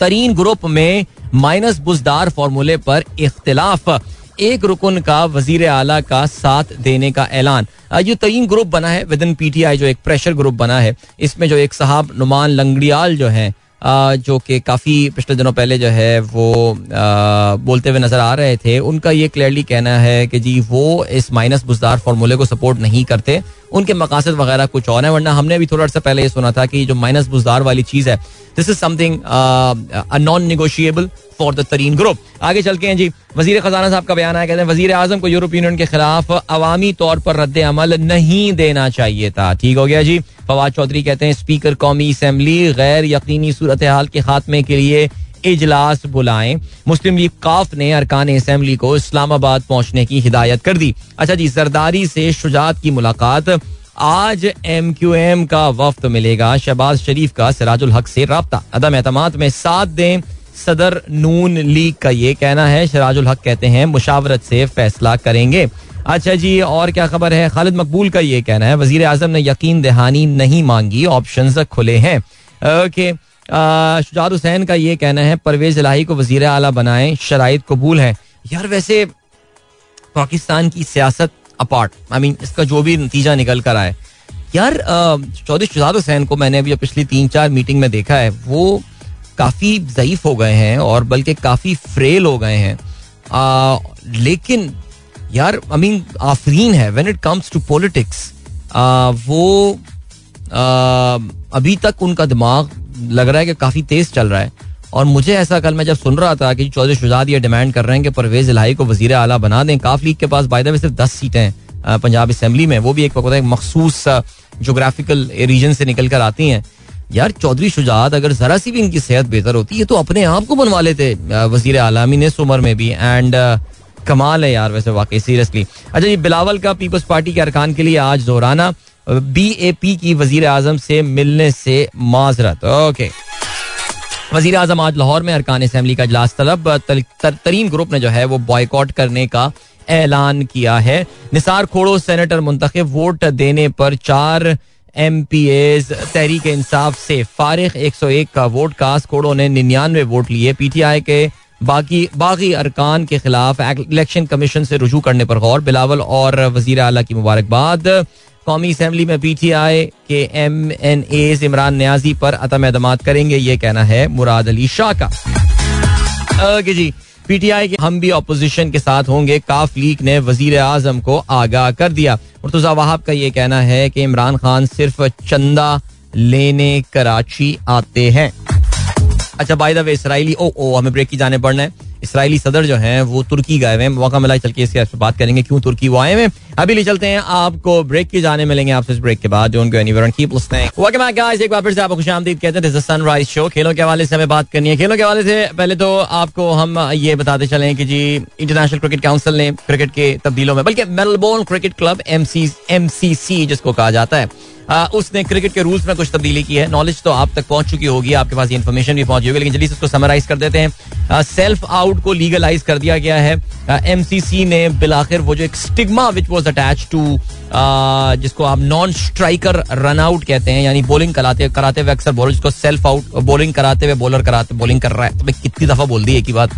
तरीन ग्रुप में माइनस बुजदार फॉर्मूले पर इख्तिलाफ। एक रुकन का वज़ीर आला का साथ देने का ऐलान। ये तरीन ग्रुप बना है विद इन पीटीआई जो एक प्रेशर ग्रुप बना है। इसमें जो एक साहब नुमान लंगड़ियाल जो है जो कि काफ़ी पिछले दिनों पहले जो है वो बोलते हुए नज़र आ रहे थे, उनका ये क्लियरली कहना है कि जी वो इस माइनस बुजदार फार्मूले को सपोर्ट नहीं करते। उनके मकासद वगैरह कुछ और है, वरना हमने भी थोड़ा सा पहले ये सुना था कि जो माइनस बुजदार वाली चीज़ है this is something non negotiable for the Tareen group आगे चल के हैं जी, वज़ीर खजाना साहब का बयान आया, कहते हैं, वज़ीर आज़म को यूरोपियन यूनियन के खिलाफ अवामी तौर पर रद्द अमल नहीं देना चाहिए था। ठीक हो गया जी। फवाद चौधरी कहते हैं स्पीकर कौमी असम्बली गैर यकीनी सूरत हाल के खात्मे के लिए इजलास बुलाएँ। मुस्लिम लीग काफ ने अरकान असम्बली को इस्लामाबाद पहुँचने की हिदायत कर दी। अच्छा जी जरदारी से शुजात की मुलाकात। आज एम क्यू एम का वफ्त मिलेगा। शहबाज शरीफ का सिराजुल हक से रबता। अदम एतमाद में साथ दें सदर नून लीग का ये कहना है। शराजुल हक कहते हैं, मुशावरत से फैसला करेंगे। अच्छा जी, और क्या खबर है? खालिद मकबूल का ये कहना है वज़ीर आज़म ने यकीन दहानी नहीं मांगी ऑप्शन खुले हैं। ओके शुजात हुसैन का ये कहना है परवेज इलाही को वज़ीर अला बनाए शराइ कबूल है। यार वैसे पाकिस्तान की सियासत अपार्ट आई मीन इसका जो भी नतीजा निकल कर आए यार चौधरी शुजात हुसैन को मैंने अभी पिछली तीन चार मीटिंग में देखा है वो काफ़ी ज़यीफ हो गए हैं और बल्कि काफ़ी फ्रेल हो गए हैं। लेकिन यार आई मीन आफरीन है when it comes to politics वो आ, अभी तक उनका दिमाग लग रहा है कि काफ़ी तेज़ चल रहा है। और मुझे ऐसा कल मैं जब सुन रहा था कि चौधरी शुजाद ये डिमांड कर रहे हैं कि परवेज इलाही को वज़ीर आला बना दें, काफ लीग के पास बायदा में सिर्फ़ दस सीटें हैं पंजाब असम्बली में। वो भी एक वक्त एक मखसूस जोग्राफिकल रीजन से निकल कर आती हैं। यार, चौधरी शुजात अगर जरा सी भी इनकी सेहत बेहतर होती है तो अपने आप को बनवा लेते वज़ीर आलामी इस उम्र में भी। एंड कमाल है यार वैसे वाकई सीरियसली अच्छा ये बिलावल का पीपल्स पार्टी के अरकान के लिए आज दोहराना। बी ए पी की वज़ीर आज़म से मिलने से माजरत। ओके। वज़ीर आज़म आज लाहौर में अरकान असम्बली का इजलास तलब। तरीन ग्रुप ने जो है वो बॉयकॉट करने का ऐलान किया है। निसार खोड़ो सेनेटर मुंतखब वोट देने पर चार M P as Tehreek Insaf से फारिग। एक सौ एक का वोट कास्ट कोड़ों ने निन्यानवे वोट लिए पी टी आई के। बाकी, बागी अरकान के खिलाफ इलेक्शन कमीशन से रुजू करने पर गौर। बिलावल और वज़ीर अला की मुबारकबाद। कौमी असम्बली में पी टी आई के M N as Imran Niazi पर अतम एतमाद करेंगे, ये कहना है मुराद अली शाह का। जी, पीटीआई के हम भी अपोजिशन के साथ होंगे, काफ लीग ने वज़ीर आज़म को आगाह कर दिया। मुर्तजा वहाब का ये कहना है कि इमरान खान सिर्फ़ चंदा लेने कराची आते हैं। अच्छा बाय द वे इसराइली, ओ ओ, हमें ब्रेक की जाने पड़ना है। इसराइली सदर जो हैं, वो तुर्की गए हुए हैं। मौका मिला चल के इसके पर बात करेंगे, क्यों तुर्की वो आए हुए अभी ले चलते हैं, आपको ब्रेक की जाने मिलेंगे आपसे इस ब्रेक के बाद, जो उनको एक बार फिर से आपको खुशामदीद कहते हैं सनराइज शो खेलों के हवाले से हमें बात करनी है। खेलों के हवाले से पहले तो आपको हम ये बताते चलें कि जी इंटरनेशनल क्रिकेट काउंसिल ने क्रिकेट के तब्दीलों में, बल्कि Melbourne cricket club MC MCC जिसको कहा जाता है उसने क्रिकेट के रूल्स में कुछ तब्दीली की है। नॉलेज तो आप तक पहुँच चुकी होगी, आपके पास इन्फॉर्मेशन भी पहुँची होगी, लेकिन जल्दी से उसको समराइज कर देते हैं। सेल्फ आउट को लीगलाइज कर दिया गया है। एमसीसी ने बिलाखिर वो जो एक stigma which was attach to जिसको आप नॉन स्ट्राइकर रन आउट कहते हैं, यानी बॉलिंग कराते कराते हुए अक्सर बॉलर जिसको सेल्फ आउट बॉलिंग कराते हुए बॉलर कराते बॉलिंग कर रहा है। तो कितनी दफ़ा बोल दी एक ही बात।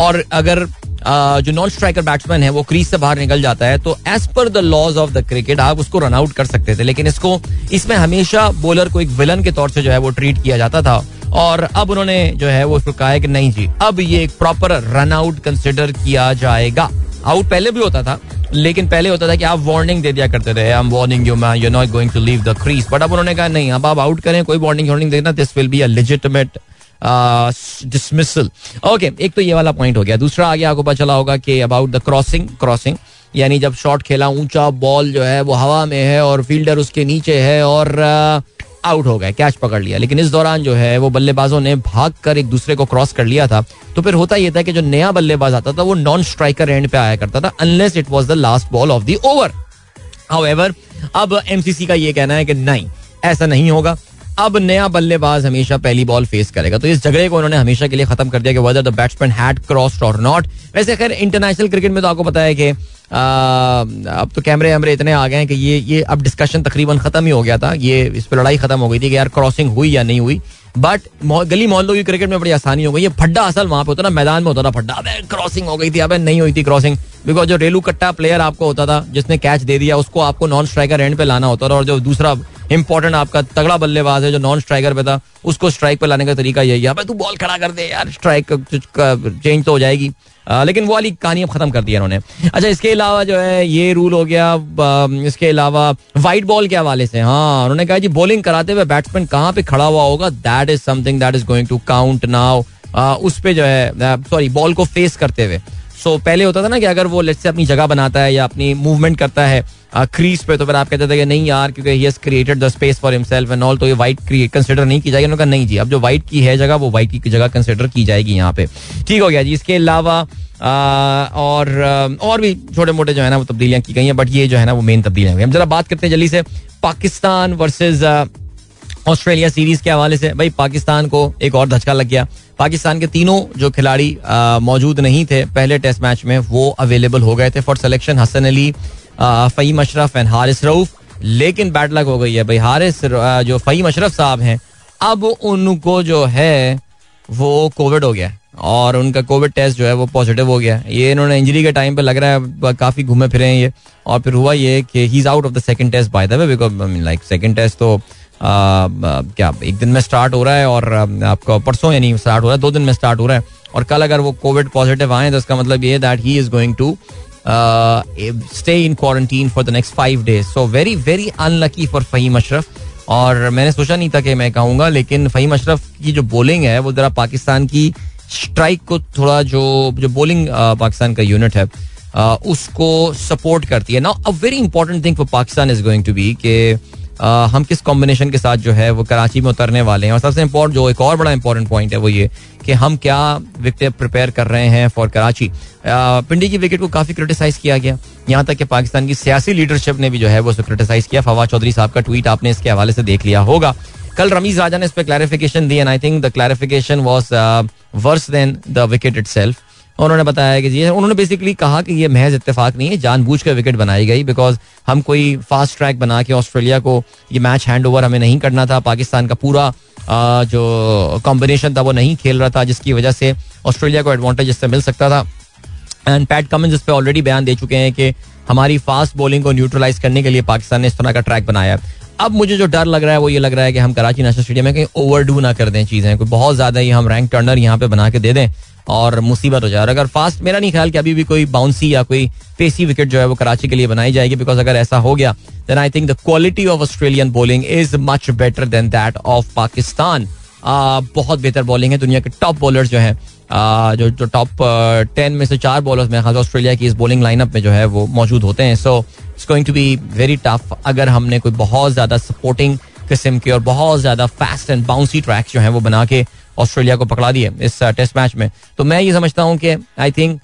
और अगर जो नॉन स्ट्राइकर बैट्समैन है, वो क्रीज से बाहर निकल जाता है तो as per the laws of the cricket आप उसको रन आउट कर सकते थे, लेकिन इसको, इसमें हमेशा बॉलर को एक विलन के तौर से जो है वो ट्रीट किया जाता था, और अब उन्होंने जो है वो उसको कहा है कि नहीं जी, अब ये एक प्रॉपर रन आउट कंसिडर किया जाएगा। आउट पहले भी होता था, लेकिन पहले होता था कि आप वार्निंग दे दिया करते थे I am warning you man you not going to leave the crease but अब उन्होंने कहा, नहीं, अब आप आउट करें, कोई वार्निंग वार्निंग देना this will be a dismissal okay एक तो ये वाला पॉइंट हो गया। दूसरा आगे आपको पता चला होगा कि अबाउट द क्रॉसिंग क्रॉसिंग यानी जब शॉट खेला, ऊँचा बॉल जो है, वो हवा में है और फील्डर उसके नीचे है और आउट हो गए कैच पकड़ लिया। लेकिन इस दौरान जो है, वो बल्लेबाजों ने भाग कर एक दूसरे को क्रॉस कर लिया था। तो फिर होता यह था कि जो नया बल्लेबाज आता था, वो नॉन स्ट्राइकर एंड पे आया करता था unless it was the last ball of the over how अब एमसीसी का ये कहना है कि नहीं, ऐसा नहीं होगा। अब नया बल्लेबाज हमेशा पहली बॉल फेस करेगा। तो इस झगड़े को उन्होंने हमेशा के लिए खत्म कर दिया कि whether the batsman had crossed और नॉट वैसे खैर इंटरनेशनल क्रिकेट में तो आपको पता है कि अब तो कैमरे वैमरे इतने आ गए हैं कि ये ये अब डिस्कशन तकरीबन खत्म ही हो गया था। ये, इस पर लड़ाई खत्म हो गई थी कि यार क्रॉसिंग हुई या नहीं हुई। बट गली मोहल्लों की क्रिकेट में बड़ी आसानी हो गई। ये फड्डा असल वहाँ पे होता ना, मैदान में होता था फड्डा, अबे क्रॉसिंग हो गई थी, अबे, नहीं हुई थी क्रॉसिंग बिकॉज़ जो रेलू कट्टा प्लेयर आपको होता था, जिसने कैच दे दिया, उसको आपको नॉन स्ट्राइकर एंड पे लाना होता था। और जो दूसरा इंपॉर्टेंट आपका तगड़ा बल्लेबाज है जो नॉन स्ट्राइकर पे था उसको स्ट्राइक पर लाने का तरीका यही है। तू बॉल खड़ा कर दे यार स्ट्राइक चेंज तो हो जाएगी। आ, लेकिन वो वाली कहानी अब खत्म कर दिया उन्होंने अच्छा इसके अलावा जो है ये रूल हो गया इसके अलावा वाइट बॉल के हवाले से। हाँ उन्होंने कहा जी बॉलिंग कराते हुए बैट्समैन कहाँ पे खड़ा हुआ होगा? That is something that is going to count now उस पर जो है सॉरी बॉल को फेस करते हुए। सो पहले होता था ना कि अगर वो लेट्स से अपनी जगह बनाता है या अपनी मूवमेंट करता है क्रीज पे तो फिर आप कहते थे कि नहीं यार, क्योंकि he created the space for himself and all तो ये वाइट कंसिडर नहीं की जाएगी। उन्होंने कहा, नहीं जी, अब जो वाइट की है जगह, वो वाइट की जगह कंसिडर की जाएगी यहाँ पे। ठीक हो गया जी। इसके अलावा और और भी छोटे मोटे जो है ना, वो तब्दीलियाँ की गई हैं बट ये जो है ना, वो मेन तब्दीलियाँ हम जरा बात करते हैं जल्दी से, पाकिस्तान वर्सेज ऑस्ट्रेलिया सीरीज़ के हवाले से। भाई, पाकिस्तान को एक और धचका लग गया। पाकिस्तान के तीनों जो खिलाड़ी मौजूद नहीं थे पहले टेस्ट मैच में, वो अवेलेबल हो गए थे for selection Hasan Ali Faheem Ashraf and Haris Rauf. लेकिन बैड लक हो गई है भाई। हारिस जो फ़हीम अशरफ साहब हैं, अब उनको जो है, वो कोविड हो गया। और उनका कोविड टेस्ट जो है, वो पॉजिटिव हो गया। ये इन्होंने इंजरी के टाइम पे लग रहा है, काफ़ी घूमे फिरे हैं ये। और फिर हुआ ये कि he is out of the second test by the way because like second test तो क्या, एक दिन में स्टार्ट हो रहा है और आपका परसों यानी स्टार्ट हो रहा है, दो दिन में स्टार्ट हो रहा है। और कल अगर वो कोविड पॉजिटिव आए तो इसका मतलब ये that he is going to stay in quarantine for the next five days so very very unlucky for Faheem Ashraf और मैंने सोचा नहीं था कि मैं कहूँगा, लेकिन फहीम अशरफ की जो बॉलिंग है, वो जरा पाकिस्तान की स्ट्राइक को थोड़ा जो जो बॉलिंग पाकिस्तान का यूनिट है उसको सपोर्ट करती है। ना a very important thing for Pakistan is going to be के हम किस कॉम्बिनेशन के साथ जो है वो कराची में उतरने वाले हैं? और सबसे इम्पोर्टेंट जो एक और बड़ा इंपॉर्टेंट पॉइंट है वो ये कि हम क्या विकेट प्रिपेयर कर रहे हैं फॉर कराची? पिंडी की विकेट को काफ़ी क्रिटिसाइज किया गया। यहाँ तक कि पाकिस्तान की सियासी लीडरशिप ने भी जो है वो उसको क्रिटिसाइज किया। फवाद चौधरी साहब का ट्वीट आपने इसके हवाले से देख लिया होगा। कल रमीज राजा ने इस पर clarification the and I think the clarification was worse than the wicket itself उन्होंने बताया कि ये उन्होंने बेसिकली कहा कि ये महज इतफाक नहीं है जानबूझ कर विकेट बनाई गई बिकॉज़ हम कोई फास्ट ट्रैक बना के ऑस्ट्रेलिया को ये मैच हैंड ओवर हमें नहीं करना था, पाकिस्तान का पूरा जो कॉम्बिनेशन था वो नहीं खेल रहा था, जिसकी वजह से ऑस्ट्रेलिया को एडवांटेज इससे मिल सकता था। एंड पैट कमिंस इस पर ऑलरेडी बयान दे चुके हैं कि हमारी फास्ट बॉलिंग को न्यूट्रलाइज करने के लिए पाकिस्तान ने इस तरह का ट्रैक बनाया अब मुझे जो डर लग रहा है, वो ये लग रहा है कि हम कराची नेशनल स्टेडियम में कहीं ओवर डू ना कर दें चीज़ें। कोई बहुत ज़्यादा ही हम रैंक टर्नर यहाँ पे बना के दे दें और मुसीबत हो जाए। और अगर फास्ट मेरा नहीं ख्याल कि अभी भी कोई बाउंसी या कोई पेसी विकेट जो है वो कराची के लिए बनाई जाएगी बिकॉज़ अगर ऐसा हो गया then I think the quality of Australian bowling is much better than that of Pakistan बहुत बेहतर बॉलिंग है। दुनिया के टॉप बॉलर्स जो हैं जो जो टॉप टेन में से चार बॉलर्स में खास ऑस्ट्रेलिया की इस बॉलिंग लाइनअप में जो है वो मौजूद होते हैं। So it's going to be very tough अगर हमने कोई बहुत ज़्यादा सपोर्टिंग किस्म के और बहुत ज़्यादा फास्ट एंड बाउंसी ट्रैक जो है वो बना के ऑस्ट्रेलिया को पकड़ा दिए इस टेस्ट मैच में। तो मैं ये समझता हूँ कि आई थिंक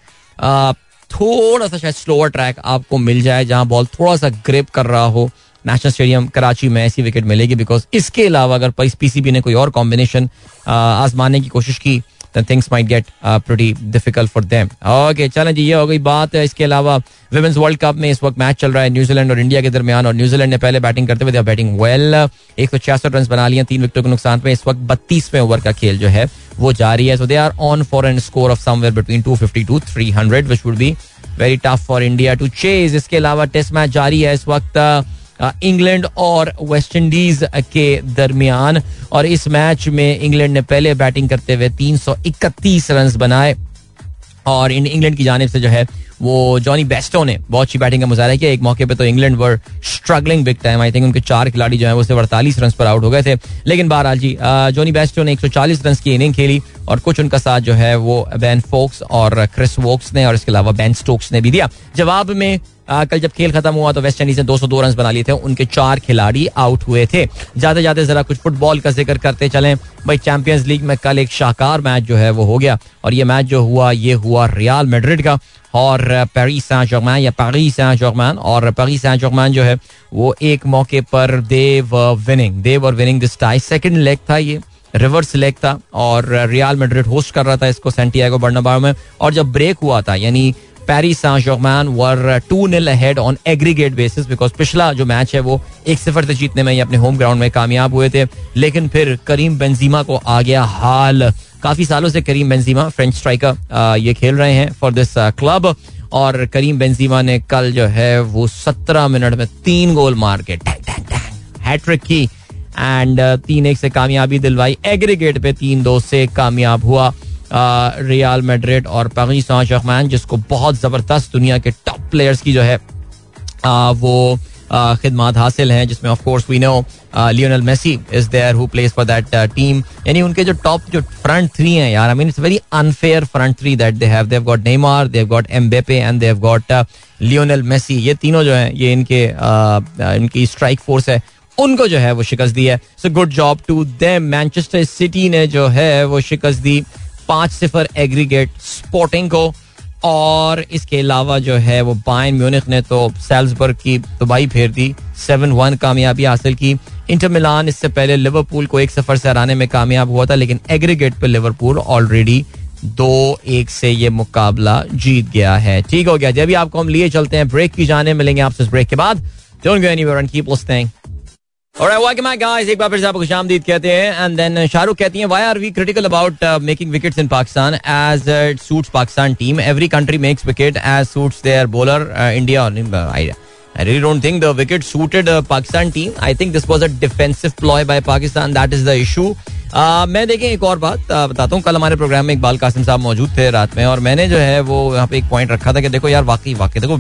थोड़ा सा शायद स्लोअर ट्रैक आपको मिल जाए जहाँ बॉल थोड़ा सा ग्रिप कर रहा हो। नेशनल स्टेडियम कराची में ऐसी विकेट मिलेगी बिकॉज़ इसके अलावा अगर पीसीबी ने कोई और कॉम्बिनेशन आजमाने की कोशिश की then things might get uh, pretty difficult for them. Okay, जी ये हो गई बात इसके अलावा विमेंस वर्ल्ड कप में इस वक्त मैच चल रहा है न्यूजीलैंड और इंडिया के दरमियान और न्यूजीलैंड ने पहले बैटिंग करते हुए बैटिंग वेल एक सौ छियासठ रन बना लिया तीन विकेटों के नुकसान पे इस वक्त बत्तीसवें ओवर का खेल जो है वो जारी है। So they are on for an score of somewhere between two fifty to three hundred which would be very tough for India to chase इसके अलावा टेस्ट मैच जारी है इस वक्त इंग्लैंड और वेस्ट इंडीज के दरमियान। और इस मैच में इंग्लैंड ने पहले बैटिंग करते हुए 331 रन बनाए। और इंग्लैंड की जानब से जो है, वो जॉनी बेस्टो ने बहुत अच्छी बैटिंग का मुजाहरा किया। एक मौके पे तो England were struggling big time I think उनके चार खिलाड़ी जो है, वो सिर्फ़ अड़तालीस रन पर आउट हो गए थे। लेकिन बहरहाल जी जॉनी बेस्टो ने 140 रन की इनिंग खेली और कुछ उनका साथ जो है, वो बैन फोक्स और क्रिस वोक्स ने और इसके अलावा बैन स्टोक्स ने भी दिया। जवाब में कल जब खेल खत्म हुआ तो वेस्ट इंडीज ने 202 रन बना लिए थे। उनके चार खिलाड़ी आउट हुए थे। जाते जाते जरा कुछ फुटबॉल का ज़िक्र करते चले। भाई, चैंपियंस लीग में कल एक शाहकार मैच जो है वो हो गया। और ये मैच जो हुआ, ये हुआ रियाल मेड्रिड का। और पेरिस सैन जर्मैन या पेरिस सैन जर्मैन और पेरिस सैन जर्मैन जो है वो एक मौके पर देव विनिंग देव और winning this tie second leg था ये रिवर्स लेग था। और रियाल मेड्रिड होस्ट कर रहा था इसको सेंटियागो बर्नाबाओ में। और जब ब्रेक हुआ था, यानी Paris were two nil ahead on aggregate basis because पिछला जो मैच है वो एक सिफर से जीतने में अपने होम ग्राउंड में कामयाब हुए थे। लेकिन फिर करीम बेंजीमा को आ गया हाल। काफ़ी सालों से करीम बेंजीमा फ्रेंच स्ट्राइकर ये खेल रहे हैं फॉर दिस क्लब और करीम बेंजीमा ने कल जो है वो सत्रह मिनट में तीन गोल मार के हैट्रिक की एंड तीन एक से कामयाबी दिलवाई। एग्रीगेट पे तीन दो से कामयाब हुआ। रियाल मेड्रिड और पगी शहमान जिसको बहुत ज़बरदस्त दुनिया के टॉप प्लेयर्स की जो है आ, वो खिदमात हासिल हैं जिसमें of course we know Lionel Messi is there who plays for that team यानी उनके जो टॉप जो फ्रंट थ्री हैं यार I mean it's very unfair front three that they have they have got Neymar they have got Mbappe and they have got Lionel Messi ये तीनों जो हैं ये इनके uh, इनकी स्ट्राइक फोर्स है। उनको जो है वो शिकस्त दी है। So good job to them Manchester City ने जो है वो शिकस्त दी। पाँच सिफर एग्रीगेट स्पोर्टिंग को, और इसके अलावा जो है वो बाइन म्यूनिक ने तो सेल्सबर्ग की तबाही फेर दी सेवन वन कामयाबी हासिल की। इंटर मिलान इससे पहले लिवरपूल को एक सफ़र से हराने में कामयाब हुआ था, लेकिन एग्रीगेट पर लिवरपूल ऑलरेडी दो एक से ये मुकाबला जीत गया है। ठीक हो गया जब भी आपको हम लिए चलते हैं। ब्रेक की जाने मिलेंगे आपसे इस ब्रेक के बाद। Don't go anywhere एक uh. Uh, देखें एक और बात uh, बताता हूँ। कल हमारे प्रोग्राम में इकबाल कासिम साहब मौजूद थे रात में और मैंने जो है वो यहाँ पे एक पॉइंट रखा था कि देखो यार वाकई वाकई देखो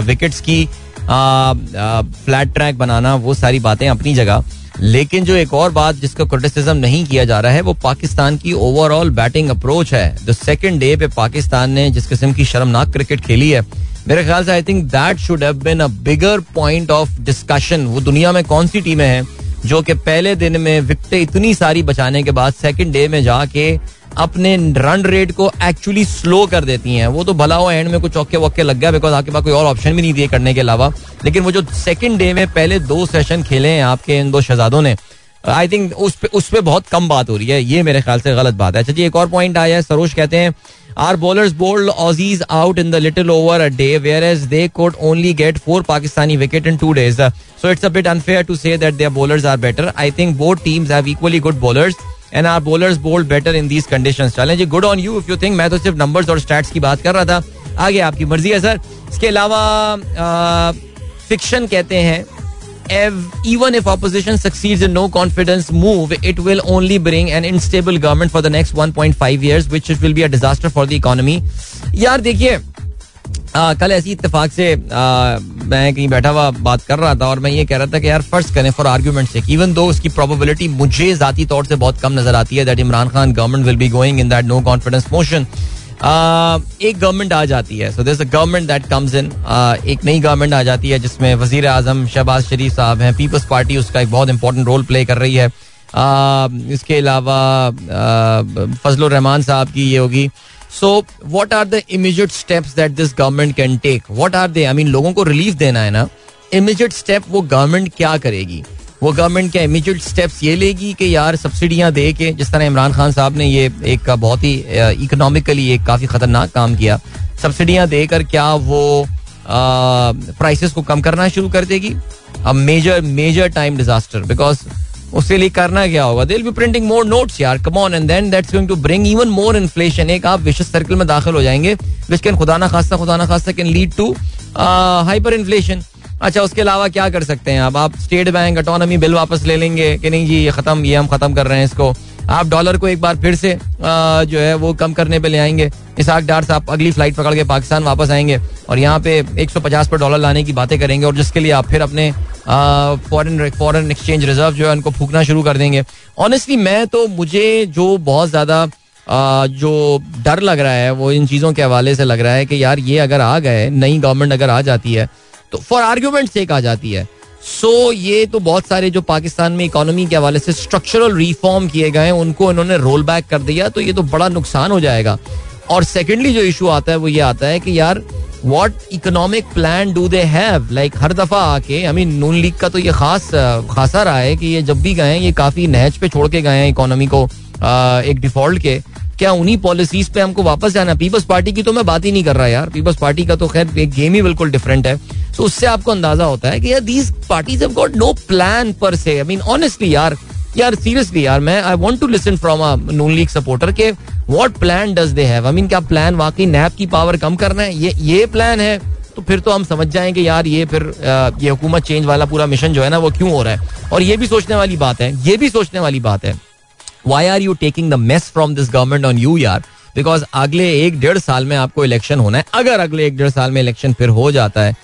विकेट्स की फ्लैट ट्रैक बनाना, वो सारी बातें अपनी जगह। लेकिन जो एक और बात जिसका क्रिटिसिज्म नहीं किया जा रहा है, वो पाकिस्तान की ओवरऑल बैटिंग अप्रोच है। द सेकंड डे पे पाकिस्तान ने जिस किस्म की शर्मनाक क्रिकेट खेली है, मेरे ख्याल से I think that should have been a bigger point of discussion वो दुनिया में कौन सी टीमें हैं जो कि पहले दिन में विकटें इतनी सारी बचाने के बाद सेकंड डे में जाके अपने रन रेट को एक्चुअली स्लो कर देती हैं। वो तो भला हो एंड में कुछ चौके वक्के लग गया बिकॉज़ आपके पास कोई और ऑप्शन भी नहीं दिए करने के अलावा। लेकिन वो जो सेकंड डे में पहले दो सेशन खेले हैं आपके इन दो शहजादों ने आई थिंक उस पर उस पे बहुत कम बात हो रही है। ये मेरे ख्याल से गलत बात है। अच्छा जी, एक और पॉइंट आया है, सरोज कहते हैं our bowlers bowled Aussies out in the little over a day whereas they could only get four Pakistani wicket in two days so it's a bit unfair to say that their bowlers are better I think both teams have equally good bowlers and our bowlers bowled better in these condition चलें जी good on you if you think मैं तो सिर्फ़ numbers और stats की बात कर रहा था आगे आपकी मर्ज़ी है सर इसके अलावा फिक्शन कहते हैं even if opposition succeeds in no confidence move, it will only bring an unstable government for the next 1.5 years, which will be a disaster for the economy. यार देखिए आ, कल ऐसी इतफाक से आ, मैं कहीं बैठा हुआ बात कर रहा था और मैं ये कह रहा था कि यार फ़र्स्ट करें फॉर आर्ग्यूमेंट से इवन दो उसकी प्रोबेबिलिटी मुझे जाती तौर से बहुत कम नज़र आती है that Imran Khan government will be going in that no confidence motion एक गवर्नमेंट आ जाती है so this government that comes in एक नई गवर्नमेंट आ जाती है जिसमें वज़ीर आज़म शहबाज शरीफ साहब हैं पीपल्स पार्टी उसका एक बहुत इंपॉर्टेंट रोल प्ले कर रही है। इसके अलावा फजल रहमान साहब की ये होगी। So what are the immediate steps that this government can take what are they I mean लोगों को रिलीफ देना है ना? इमीजिएट स्टेप वो गवर्नमेंट क्या करेगी? वो गवर्नमेंट क्या इमीजिएट स्टेप्स ये लेगी कि यार सब्सिडियाँ दे के, जिस तरह इमरान खान साहब ने ये एक बहुत ही इकोनॉमिकली एक काफ़ी खतरनाक काम किया सब्सिडियाँ देकर क्या वो प्राइसेस को कम करना शुरू कर देगी? A major major time disaster because उसके लिए करना क्या होगा? दिल बी प्रिंटिंग मोर नोट्स यार. Come on and then that's going to bring even more inflation एक आप विशेष सर्कल में दाखिल हो जाएँगे विच कैन खुदा ना खास्ता खुदा ना खास्ता can lead to hyper inflation अच्छा उसके अलावा क्या कर सकते हैं अब आप स्टेट बैंक अटोनमी बिल वापस ले लेंगे कि नहीं जी ये खत्म ये हम खत्म कर रहे हैं इसको. आप डॉलर को एक बार फिर से आ, जो है वो कम करने पे ले आएँगे. इसाक डार साहब अगली फ़्लाइट पकड़ के पाकिस्तान वापस आएँगे और यहाँ पे 150 पर डॉलर लाने की बातें करेंगे और जिसके लिए आप फिर अपने फॉरेन फॉरेन एक्सचेंज रिज़र्व जो है उनको फूकना शुरू कर देंगे। ऑनेस्टली मैं तो मुझे जो बहुत ज़्यादा जो डर लग रहा है वो इन चीज़ों के हवाले से लग रहा है कि यार ये अगर आ गए नई गवर्नमेंट अगर आ जाती है तो फॉर आर्ग्यूमेंट से आ जाती है। सो so, ये तो बहुत सारे जो पाकिस्तान में इकोनॉमी के हवाले से स्ट्रक्चरल रिफॉर्म किए गए हैं उनको इन्होंने रोल बैक कर दिया तो ये तो बड़ा नुकसान हो जाएगा। और सेकेंडली जो इशू आता है वो ये आता है कि यार what economic plan do they have like हर दफ़ा आके आई मीन नून लीग का तो ये खास खासा रहा है कि ये जब भी गए ये काफ़ी नहज पे छोड़ के गए हैं इकोनॉमी को आ, एक डिफ़ॉल्ट के। क्या उन्हीं पॉलिसीज़ पे हमको वापस जाना पीपल्स पार्टी की तो मैं बात ही नहीं कर रहा यार। पीपल्स पार्टी का तो खैर एक गेम ही बिल्कुल डिफरेंट है। तो उससे आपको अंदाज़ा होता है कि यार these parties have got no plan per se I mean honestly यार यार सीरियसली यार मैं I want to listen from a Noon league supporter के what plan does they have I mean क्या प्लान वाकई नैप की पावर कम करना है? ये ये प्लान है। तो फिर तो हम समझ जाएँगे, यार, ये फिर ये हुकूमत चेंज वाला पूरा मिशन जो है ना, वो क्यों हो रहा है? और ये भी सोचने वाली बात है, ये भी सोचने वाली बात है। Why are you taking the mess from this government on you यार? बिकॉज़ अगले एक डेढ़ साल में आपको इलेक्शन होना है। अगर अगले एक डेढ़ साल में इलेक्शन फिर हो जाता है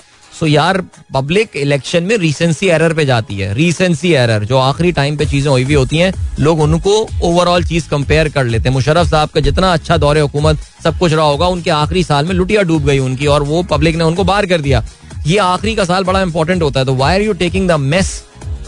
सो यार पब्लिक इलेक्शन में रिसेंसी एरर पे जाती है। रिसेंसी एरर जो आखिरी टाइम पे चीज़ें हुई भी होती हैं, लोग उनको ओवरऑल चीज़ कंपेयर कर लेते हैं। मुशरफ साहब का जितना अच्छा दौरे हुकूमत, सब कुछ रहा होगा, उनके आखिरी साल में लुटिया डूब गई उनकी और वो पब्लिक ने उनको बाहर कर दिया। ये आखिरी का साल बड़ा इंपॉर्टेंट होता है। तो why are you taking the mess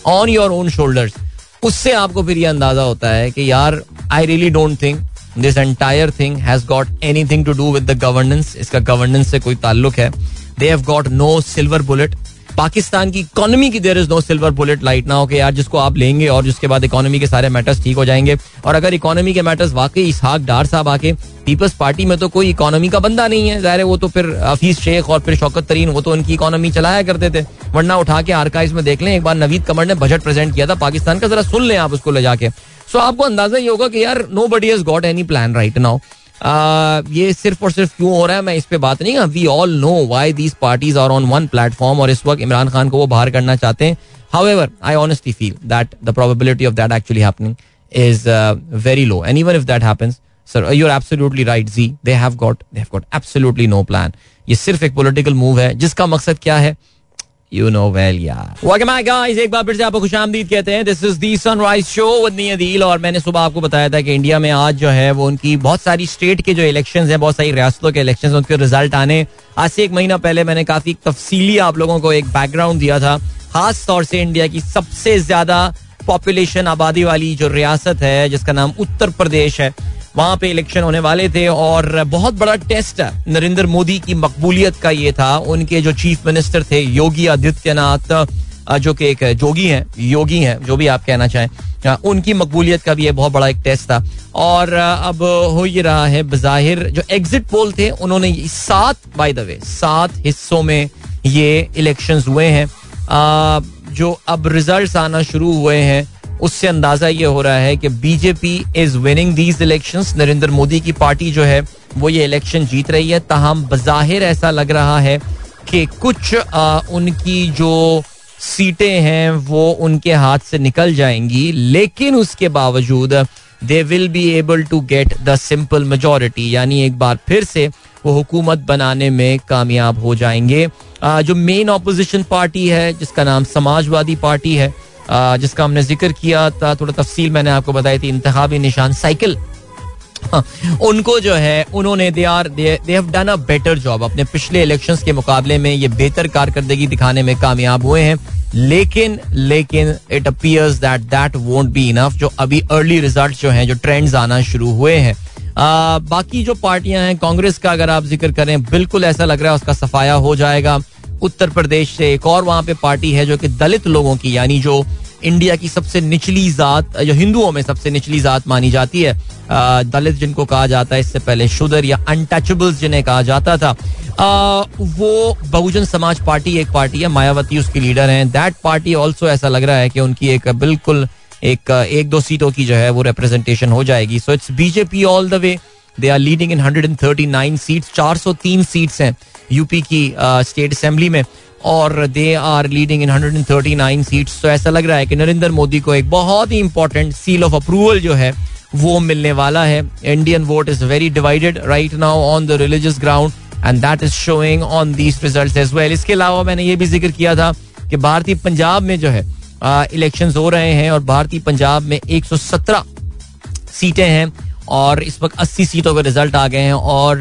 on your own shoulders उससे आपको फिर ये अंदाज़ा होता है कि यार I really don't think this entire thing has got anything to do with the governance इसका गवर्नेंस से कोई ताल्लुक है। They have got no silver bullet Pakistan की इकोनॉमी की there is no silver bullet light ना हो कि यार जिसको आप लेंगे और जिसके बाद इकोनॉमी के सारे मैटर्स ठीक हो जाएँगे। और अगर इकोनॉमी के मैटर्स वाकई इसहाक डार साहब आके पीपल्स पार्टी में तो कोई इकोनॉमी का बंदा नहीं है। ज़ाहिर वो तो फिर हफीज शेख और फिर शौकत तरीन, वो तो उनकी इकोनॉमी चलाया करते थे। वरना उठा के आर्काइव में देख लें, एक बार नवीद कमर ने बजट प्रेजेंट किया था। पाकिस्तान का जरा सुन लें आप उसको ले जाके। सो आपको अंदाज़ा ये होगा कि यार nobody has got any plan right now ये सिर्फ़ और सिर्फ़ क्यों हो रहा है? मैं इस पर बात नहीं we all know why these parties are on one platform और इस वक्त इमरान खान को वो बाहर करना चाहते हैं। However I honestly feel that the probability of that actually happening is very low and even if that happens sir you are right ji they have got they have got absolutely no plan ये सिर्फ़ एक political move है, जिसका मकसद क्या है? You know well यार guys एक बार फिर से आपको खुशामदीद कहते हैं. This is the sunrise show with Adeel और मैंने सुबह आपको बताया था कि इंडिया में आज जो है वो उनकी बहुत सारी स्टेट के जो इलेक्शंस हैं, बहुत सारी रियासतों के इलेक्शंस उनके रिज़ल्ट आने। आज से एक महीना पहले मैंने काफ़ी तफसीली आप लोगों को एक बैकग्राउंड दिया था। खास तौर से इंडिया की सबसे ज़्यादा पॉपुलेशन आबादी वाली जो रियासत है, जिसका नाम उत्तर प्रदेश है वहाँ पे इलेक्शन होने वाले थे और बहुत बड़ा टेस्ट नरेंद्र मोदी की मकबूलियत का ये था। उनके जो चीफ मिनिस्टर थे, योगी आदित्यनाथ जो कि एक जोगी हैं, योगी हैं, जो भी आप कहना चाहें उनकी मकबूलियत का भी ये बहुत बड़ा एक टेस्ट था। और अब हो ये रहा है बज़ाहिर, जो एग्जिट पोल थे, उन्होंने सात बाय द वे सात हिस्सों में ये इलेक्शंस हुए हैं। जो अब रिजल्ट्स आना शुरू हुए हैं उससे अंदाज़ा ये हो रहा है कि BJP is winning these election Narendra Modi की पार्टी जो है वो ये इलेक्शन जीत रही है। ताहम बज़ाहिर ऐसा लग रहा है कि कुछ आ, उनकी जो सीटें हैं वो उनके हाथ से निकल जाएँगी। लेकिन उसके बावजूद they will be able to get the simple majority यानी एक बार फिर से वो हुकूमत बनाने में कामयाब हो जाएँगे। आ, जो मेन अपोजिशन पार्टी है जिसका नाम समाजवादी पार्टी है जिसका हमने ज़िक्र किया था, थोड़ा तफसील मैंने आपको बताई थी इंतबी निशान साइकिल। उनको जो है, उन्होंने they are they have done a better job अपने पिछले इलेक्शंस के मुकाबले में ये बेहतर कारकर्दगी दिखाने में कामयाब हुए हैं। लेकिन लेकिन it appears that that won't be enough जो अभी अर्ली रिज़ल्ट जो हैं, जो ट्रेंड्स आना शुरू हुए हैं। बाकी जो पार्टियाँ हैं, कांग्रेस का अगर आप ज़िक्र करें, बिल्कुल ऐसा लग रहा है उसका सफाया हो जाएगा। उत्तर प्रदेश से एक और वहाँ पे पार्टी है जो कि दलित लोगों की यानी जो इंडिया की सबसे निचली जात जो हिंदुओं में सबसे निचली जात मानी जाती है। दलित जिनको कहा जाता है इससे पहले शुदर या अनटचेबल्स जिन्हें कहा जाता था। आ, वो बहुजन समाज पार्टी एक पार्टी है मायावती उसकी लीडर हैं। दैट पार्टी ऑल्सो ऐसा लग रहा है कि उनकी एक बिल्कुल एक एक दो सीटों की जो है वो रिप्रेजेंटेशन हो जाएगी। So it's BJP all the way they are leading in 139 seats 403 seats हैं। यूपी की स्टेट असेंबली में, और they are leading in 139 seats तो ऐसा लग रहा है कि नरेंद्र मोदी को एक बहुत ही इंपॉर्टेंट सील ऑफ़ अप्रूवल जो है, वो मिलने वाला है। Indian vote is very divided right now on the religious ground and that is showing on these result as well इसके अलावा मैंने ये भी ज़िक्र किया था कि भारतीय पंजाब में जो है इलेक्शन हो रहे हैं, और भारतीय पंजाब में 117 सीटें हैं, और इस वक्त 80 सीटों के रिज़ल्ट आ गए हैं, और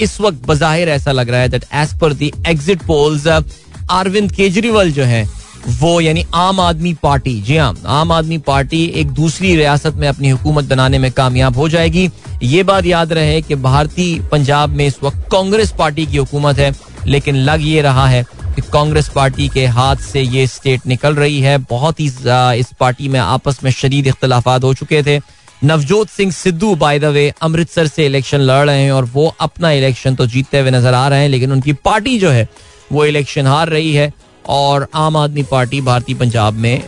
इस वक्त बाहिर ऐसा लग रहा है that as per the exit polls Arvind Kejriwal जो है, वो यानी आम आदमी पार्टी, जी हाँ आम आदमी पार्टी एक दूसरी रियासत में अपनी हुकूमत बनाने में कामयाब हो जाएगी। ये बात याद रहे कि भारतीय पंजाब में इस वक्त कांग्रेस पार्टी की हुकूमत है, लेकिन लग ये रहा है कि कांग्रेस पार्टी के हाथ से ये स्टेट निकल रही है। बहुत ही इस पार्टी में आपस में शदीद इख्तलाफात हो चुके थे। Navjot Singh Sidhu by the way Amritsar से इलेक्शन लड़ रहे हैं और वो अपना इलेक्शन तो जीतते हुए नज़र आ रहे हैं, लेकिन उनकी पार्टी जो है, वो इलेक्शन हार रही है और आम आदमी पार्टी भारतीय पंजाब में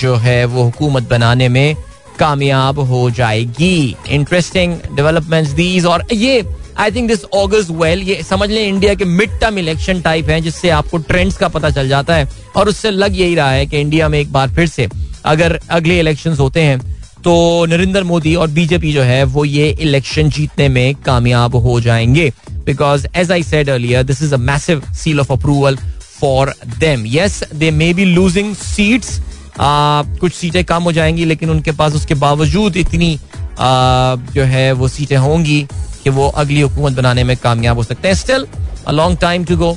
जो है, वो हुकूमत बनाने में कामयाब हो जाएगी। इंटरेस्टिंग डेवलपमेंट्स दीज और ये I think this August well ये समझ लें इंडिया के मिड टर्म इलेक्शन टाइप है, जिससे आपको ट्रेंड्स का पता चल जाता है और उससे लग यही रहा है कि इंडिया में एक बार फिर से अगर अगले इलेक्शन होते हैं तो नरेंद्र मोदी और बीजेपी जो है, वो ये इलेक्शन जीतने में कामयाब हो जाएँगे। Because as I said earlier this is massive seal of approval for them yes they may be losing seats कुछ सीटें कम हो जाएँगी, लेकिन उनके पास उसके बावजूद इतनी जो है, वो सीटें होंगी कि वो अगली हुकूमत बनाने में कामयाब हो सकते हैं। Still a long time to go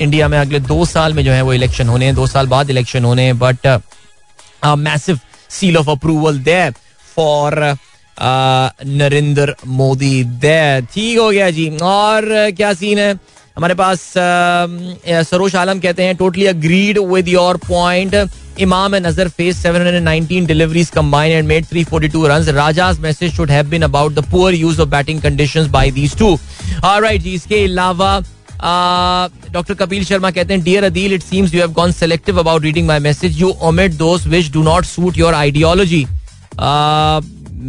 India में अगले दो साल में जो है वो इलेक्शन होने हैं, दो साल बाद इलेक्शन होने हैं but massive seal of approval they for Narendra Modi they ठीक हो गया जी। और uh, क्या सीन है? हमारे पास um, सरोज आलम कहते हैं totally agreed with your point Imam Nazar face 719 deliveries combined and made 342 runs Raja's message should have poor use of batting conditions by these two alright जी, इसके अलावा डॉक्टर कपिल शर्मा कहते हैं dear Adeel it seems you have gone selective about reading my message you omit those which do not suit your ideology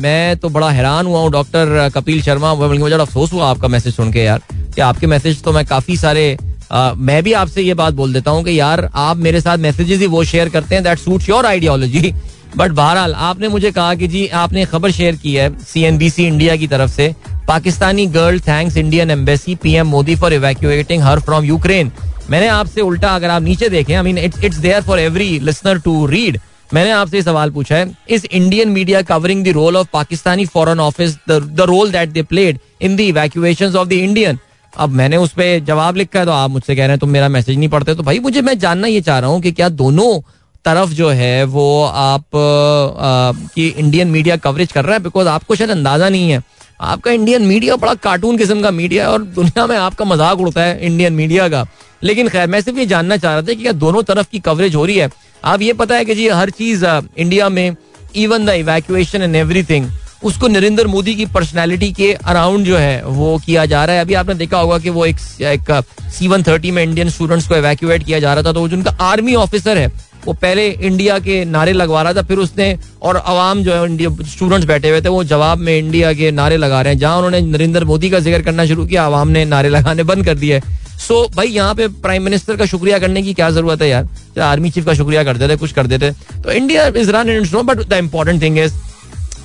मैं तो बड़ा हैरान हुआ हूँ डॉक्टर कपिल शर्मा। मुझे अफसोस हुआ आपका मैसेज सुन के यार। कि आपके मैसेज तो मैं काफ़ी सारे Uh, मैं भी आपसे ये बात बोल देता हूँ कि यार आप मेरे साथ मैसेजेस ही वो शेयर करते हैं that suits your ideology but बहरहाल, आपने मुझे कहा कि जी, आपने खबर शेयर की है सीएनबीसी इंडिया की तरफ़ से। Pakistani girl thanks Indian embassy PM Modi for evacuating her from Ukraine मैंने आपसे उल्टा, अगर आप नीचे देखें I mean it's it's there for every listener to read मैंने आपसे सवाल पूछा है, इस Indian media covering the role of Pakistani foreign office the role that they played in the evacuation of the Indian अब मैंने उस पर जवाब लिखा है तो आप मुझसे कह रहे हैं, तुम मेरा मैसेज नहीं पढ़ते। तो भाई, मुझे, मैं जानना ये चाह रहा हूँ कि क्या दोनों तरफ़ जो है, वो आप की इंडियन मीडिया कवरेज कर रहा है बिकॉज़ आपको शायद अंदाज़ा नहीं है। आपका इंडियन मीडिया बड़ा कार्टून किस्म का मीडिया है और दुनिया में आपका मज़ाक उड़ता है इंडियन मीडिया का। लेकिन खैर, मैं सिर्फ़ ये जानना चाह रहा था कि क्या दोनों तरफ़ की कवरेज हो रही है। आप ये पता है कि जी हर चीज़ इंडिया में even the evacuation and everything उसको नरेंद्र मोदी की पर्सनैलिटी के अराउंड जो है, वो किया जा रहा है। अभी आपने देखा होगा कि वो एक सी वन थर्टी में इंडियन स्टूडेंट्स को एवैक्यूएट किया जा रहा था तो जो उनका आर्मी ऑफिसर है वो पहले इंडिया के नारे लगवा रहा था फिर उसने और आवाम जो है इंडिया स्टूडेंट्स बैठे हुए थे वो जवाब में इंडिया के नारे लगा रहे हैं जहाँ उन्होंने नरेंद्र मोदी का ज़िक्र करना शुरू किया आवाम ने नारे लगाने बंद कर दिए। सो so, भाई यहाँ पे प्राइम मिनिस्टर का शुक्रिया करने की क्या ज़रूरत है यार? आर्मी चीफ का शुक्रिया कर देते कुछ कर देते तो India is run in but the important thing is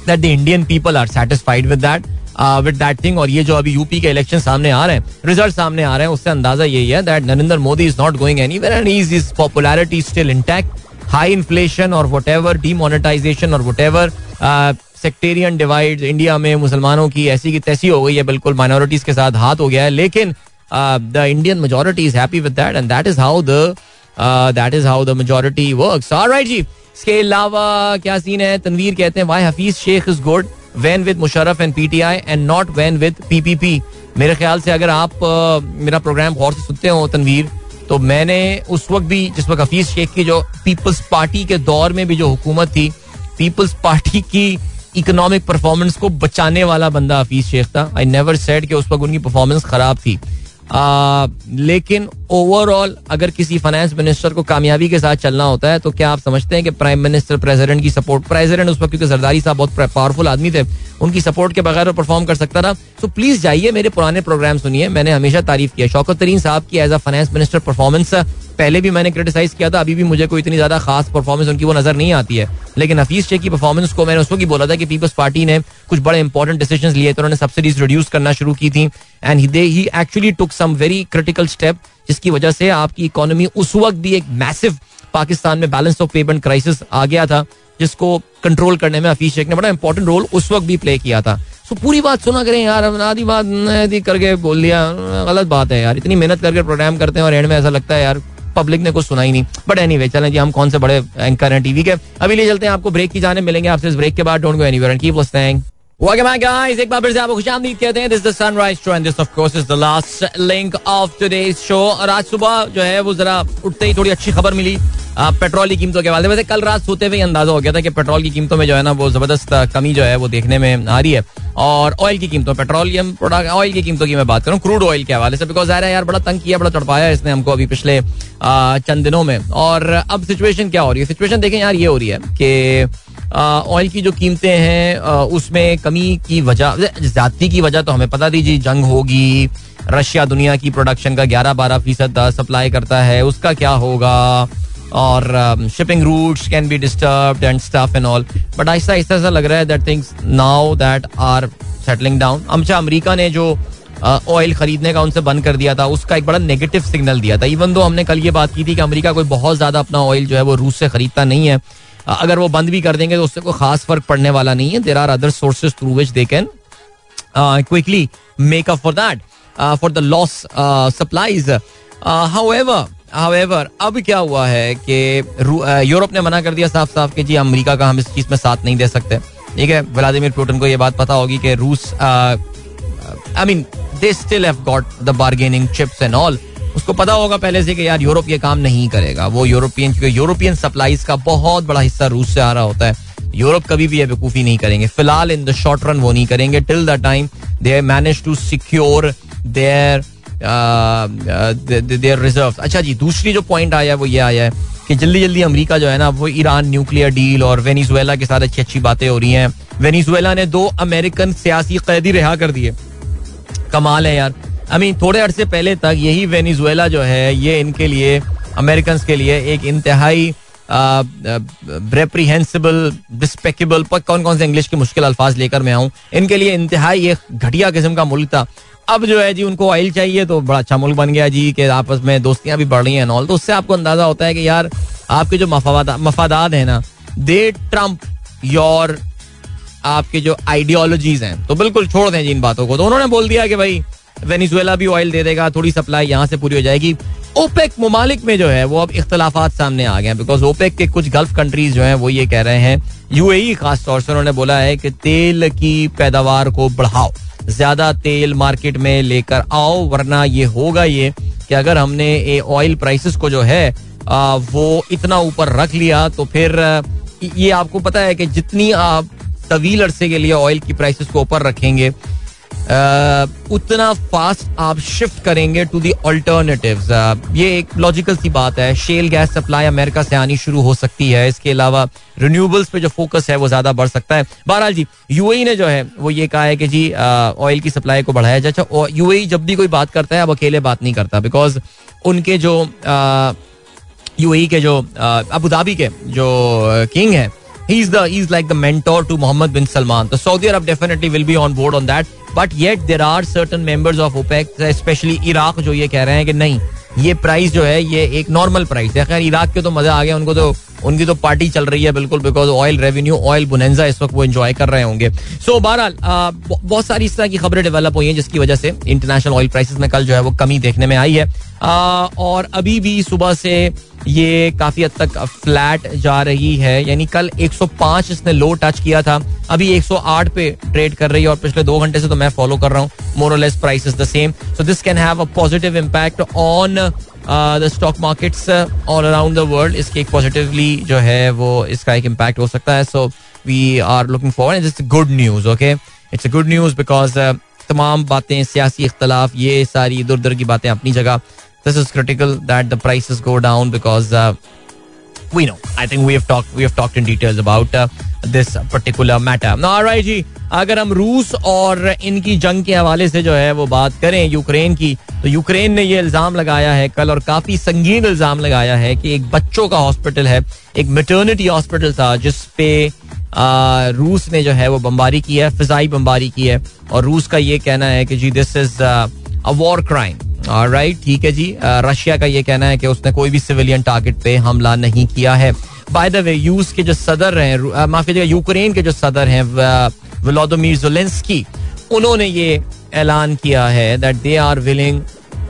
that the Indian people are satisfied with that with that thing और ये जो अभी यूपी के इलेक्शन सामने आ रहे हैं रिज़ल्ट सामने आ रहे हैं, उससे अंदाज़ा यही है that Narendra Modi is not going anywhere and is is popularity still intact high inflation और वट एवर डीमोनेटाइजेशन और whatever sectarian divide India में मुसलमानों की ऐसी की तैसी हो गई है, बिल्कुल माइनॉरिटीज के साथ हाथ हो गया है, लेकिन the Indian majority is happy with that and that is how the that is how the majority works alright जी, इसके अलावा क्या सीन है? तनवीर कहते हैं why Hafeez Shaikh is good one with Musharraf and PTI and not one with PPP मेरे ख्याल से अगर आप मेरा प्रोग्राम गौर से सुनते हो, तनवीर तो मैंने उस वक्त भी जिस वक्त हफीज शेख की जो पीपल्स पार्टी के दौर में भी जो हुकूमत थी पीपल्स पार्टी की इकोनॉमिक परफॉर्मेंस को बचाने वाला बंदा हफीज शेख था। आई नेवर सेड कि उस वक्त उनकी परफॉर्मेंस खराब थी। आ, लेकिन ओवरऑल अगर किसी फाइनेंस मिनिस्टर को कामयाबी के साथ चलना होता है तो क्या आप समझते हैं कि प्राइम मिनिस्टर प्रेसिडेंट की सपोर्ट प्रेसिडेंट उस वक्त क्योंकि सरदारी साहब बहुत पावरफुल आदमी थे उनकी सपोर्ट के बगैर परफॉर्म कर सकता था? सो प्लीज़ जाइए मेरे पुराने प्रोग्राम सुनिए मैंने हमेशा तारीफ़ किया। शौकत तरीन साहब की as a finance minister performance पहले भी मैंने क्रिटिसाइज किया था, अभी भी मुझे कोई इतनी ज़्यादा खास परफॉर्मेंस उनकी वो नज़र नहीं आती है। लेकिन हफीज शेख की परफॉर्मेंस को मैंने उसको बोला था कि पीपल्स पार्टी ने कुछ बड़े इंपॉर्टेंट डिसीज़न लिए थे, उन्होंने सब्सिडीज रिड्यूस करना शुरू की थी। And they he actually took some very critical step जिसकी वजह से आपकी इकोनॉमी उस वक्त भी एक मैसिव पाकिस्तान में बैलेंस ऑफ़ पेमेंट क्राइसिस आ गया था, जिसको कंट्रोल करने में हफीज शेख ने बड़ा इंपॉर्टेंट रोल उस वक्त भी प्ले किया था। सो पूरी बात सुना करें यार आधी बात करके बोल दिया, गलत बात है यार। इतनी मेहनत करके प्रोग्राम करते हैं और एंड में ऐसा लगता है यार पब्लिक ने कुछ सुना ही नहीं। बट एनी वे चलें जी, हम कौन से बड़े एंकर हैं टीवी के? अभी ले चलते हैं आपको ब्रेक की जाने, मिलेंगे आपसे इस ब्रेक के बाद। Don't go anywhere and keep listening Welcome back, guys. एक बार फिर से आपको कहते हैं. Is the Sunrise Show and this, of course, is the last link of today's show. और आज सुबह जो है वो जरा उठते ही थोड़ी अच्छी खबर मिली पेट्रोल की कीमतों के वाले वैसे कल रात सोते हुए अंदाज़ा हो गया था कि पेट्रोल की कीमतों में जो है ना वो ज़बरदस्त कमी जो है वो देखने में आ रही है और ऑयल की कीमतों पेट्रोलियम प्रोडक्ट ऑयल की कीमतों की मैं बात करूँ क्रूड ऑयल के हवाले से बिकॉज़ है यार बड़ा तंग किया बड़ा चढ़पाया इसने हमको अभी पिछले चंद दिनों में और अब सिचुएशन क्या हो रही है सिचुएशन देखें यार ये हो रही है कि ऑयल की जो कीमतें हैं उसमें कमी की वजह, ज्यादती की वजह तो हमें पता दीजिए, जंग होगी, रशिया दुनिया की प्रोडक्शन का 11-12 फ़ीसद सप्लाई करता है, उसका क्या होगा? और shipping routes can be disturb and stuff and all but ऐसा ऐसा ऐसा लग रहा है that things now that are settling down अच्छा अमेरिका ने जो ऑयल खरीदने का उनसे बंद कर दिया था, उसका एक बड़ा नेगेटिव सिग्नल दिया था. इवन दो हमने कल ये बात की थी कि अमेरिका कोई बहुत ज़्यादा अपना ऑयल जो है वो रूस से खरीदता नहीं है अगर वो बंद भी कर देंगे तो उससे कोई खास फ़र्क पड़ने वाला नहीं है। There are other sources through which they can quickly make up for that for the loss supplies however अब क्या हुआ है कि यूरोप ने मना कर दिया साफ़ साफ़ कि जी अमेरिका का हम इस चीज़ में साथ नहीं दे सकते। ठीक है? व्लादिमिर पुटिन को ये बात पता होगी कि रूस I mean they still have got the bargaining chips and all उसको पता होगा पहले से कि यार यूरोप ये काम नहीं करेगा। वो यूरोपियन, क्योंकि यूरोपियन सप्लाईज का बहुत बड़ा हिस्सा रूस से आ रहा होता है। यूरोप कभी भी बेवकूफ़ी नहीं करेंगे। फ़िलहाल इन द शॉर्ट रन वो नहीं करेंगे। Till the time they manage to secure their their reserve अच्छा जी, दूसरी जो पॉइंट आया है, वो ये आया है कि जल्दी जल्दी अमेरिका जो है ना, वो ईरान न्यूक्लियर डील और वेनिजुएला के साथ अच्छी अच्छी बातें हो रही हैं। वेनिजुएला ने दो अमेरिकन सियासी कैदी रिहा कर दिए। कमाल है यार। आई मीन थोड़े अरसे पहले तक यही वेनिजुएला जो है, ये इनके लिए अमेरिकन के लिए एक इंतहाई रेप्रीहेंसिबल डिस्पेकेबल पर कौन कौन से इंग्लिश के मुश्किल अल्फाज लेकर मैं आऊँ, इनके लिए इंतहाई एक घटिया किस्म का मुल्क था। अब जो है जी, उनको ऑयल चाहिए तो बड़ा अच्छा मुल्क बन गया जी, कि आपस में दोस्तियाँ भी बढ़ रही हैं नॉल तो उससे आपको अंदाज़ा होता है कि यार, आपके जो मफादात है ना दे ट्रंप योर आपके जो आइडियोलॉजीज हैं। तो बिल्कुल छोड़ दें जी इन बातों को। तो उन्होंने बोल दिया कि भाई वेनिजुएला भी ऑयल दे देगा थोड़ी सप्लाई यहाँ से पूरी हो जाएगी। ओपेक ममालिक में जो है वो अब इख्तलाफात सामने आ गए बिकॉज़ ओपेक के कुछ गल्फ कंट्रीज़ जो हैं वो ये कह रहे हैं यूएई खास तौर से उन्होंने बोला है कि तेल की पैदावार को बढ़ाओ ज़्यादा तेल मार्केट में लेकर आओ वरना ये होगा ये कि अगर हमने ये ऑयल प्राइसेस को जो है आ, वो इतना ऊपर रख लिया तो फिर ये आपको पता है कि जितनी आप तवील अरसे के लिए ऑयल की प्राइसेस को ऊपर रखेंगे उतना फास्ट आप शिफ्ट करेंगे टू दी ऑल्टरनेटिव ये एक लॉजिकल सी बात है। शेल गैस सप्लाई अमेरिका से आनी शुरू हो सकती है। इसके अलावा रिन्यूएबल्स पे जो फोकस है वो ज़्यादा बढ़ सकता है। बहरहाल जी यूएई ने जो है, वो ये कहा है कि जी ऑयल की सप्लाई को बढ़ाया जाए। अच्छा यूएई जब भी कोई बात करता है, अब अकेले बात नहीं करता। बिकॉज़ उनके जो यूएई के जो अबू धाबी के जो किंग है he is the, he's like the mentor to Mohammed bin Salman. The Saudi Arab definitely will be on board on that. But yet there are certain members of OPEC specially Iraq जो ये कह रहे हैं कि नहीं ये price जो है ये एक नॉर्मल प्राइस है। खैर इराक के तो मज़ा आ गया उनको तो उनकी तो पार्टी चल रही है बिल्कुल बिकॉज़ ऑयल रेवेन्यू ऑयल बुनेजा इस वक्त वो एंजॉय कर रहे होंगे। सो so, बहरहाल बहुत सारी इस तरह की खबरें डेवलप हुई हैं जिसकी वजह से इंटरनेशनल ऑयल प्राइसेस में कल जो है वो कमी देखने में आई है। आ, और अभी भी सुबह से ये काफ़ी हद तक फ्लैट जा रही है। यानी कल 105 इसने लो टच किया था। अभी 108 पे ट्रेड कर रही है और पिछले दो घंटे से तो मैं फॉलो कर रहा हूँ। More less price is the same so this can have a positive impact on the stock markets all around the world इसके एक पॉजिटिवली जो है, वो इसका एक इम्पैक्ट हो सकता है. So we are looking forward it's good news okay it's a good news because तमाम बातें, सियासी इख्तलाफ, ये सारी इधर उधर की बातें अपनी जगह. This is critical that the prices go down because we know. I think we have talked, we have talked in details about uh, particular matter right जी अगर हम रूस और इनकी जंग के हवाले से जो है वो बात करें यूक्रेन की तो यूक्रेन ने ये इल्ज़ाम लगाया है कल और काफ़ी संगीन इल्ज़ाम लगाया है कि एक बच्चों का हॉस्पिटल है एक मेटर्निटी हॉस्पिटल था जिसपे आ, रूस ने जो है वो बमबारी की है फिजाई बमबारी की है और रूस का ये कहना है कि जी this is a war crime right ठीक है जी रशिया का ये कहना है कि उसने कोई भी सिविलियन टारगेट पे हमला नहीं किया है। बाय द वे यूस के जो सदर हैं माफ़ी कीजिएगा, यूक्रेन के जो सदर हैं व्लादिमीर जोलेंस्की उन्होंने ये ऐलान किया है that they are willing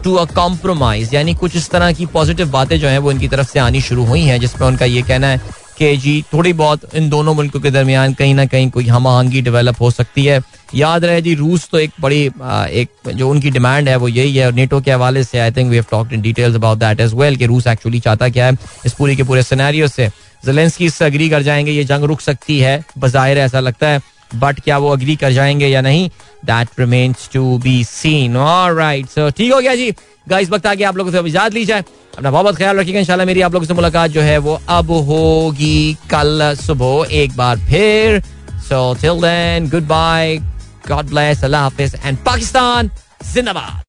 to a compromise यानी कुछ इस तरह की पॉजिटिव बातें जो हैं, वो इनकी तरफ़ से आनी शुरू हुई हैं, जिसमें उनका ये कहना है कि जी, थोड़ी बहुत इन दोनों मुल्कों के दरमियान कहीं ना कहीं कोई हम आहंगी डेवलप हो सकती है। याद रहे जी, रूस तो एक बड़ी एक जो उनकी डिमांड है, वो यही है और नेटो के हवाले से I think we have talked in details about that as well कि रूस एक्चुअली चाहता क्या है इस पूरी के पूरे सिनेरियो से। जेलेंस्की इससे अग्री कर जाएँगे, ये जंग रुक सकती है। बजाहिर ऐसा लगता है। बट क्या वो अग्री कर जाएँगे या नहीं? That remains to be seen right so ठीक हो गया जी। गाइस वक्त आगे आप लोगों से इजाज़त ली जाए अपना बहुत बहुत ख्याल रखिएगा, इंशाल्लाह मेरी आप लोगों से मुलाकात जो है वो अब होगी कल सुबह एक बार फिर। So till then goodbye God bless अल्लाह हाफिज एंड पाकिस्तान जिंदाबाद।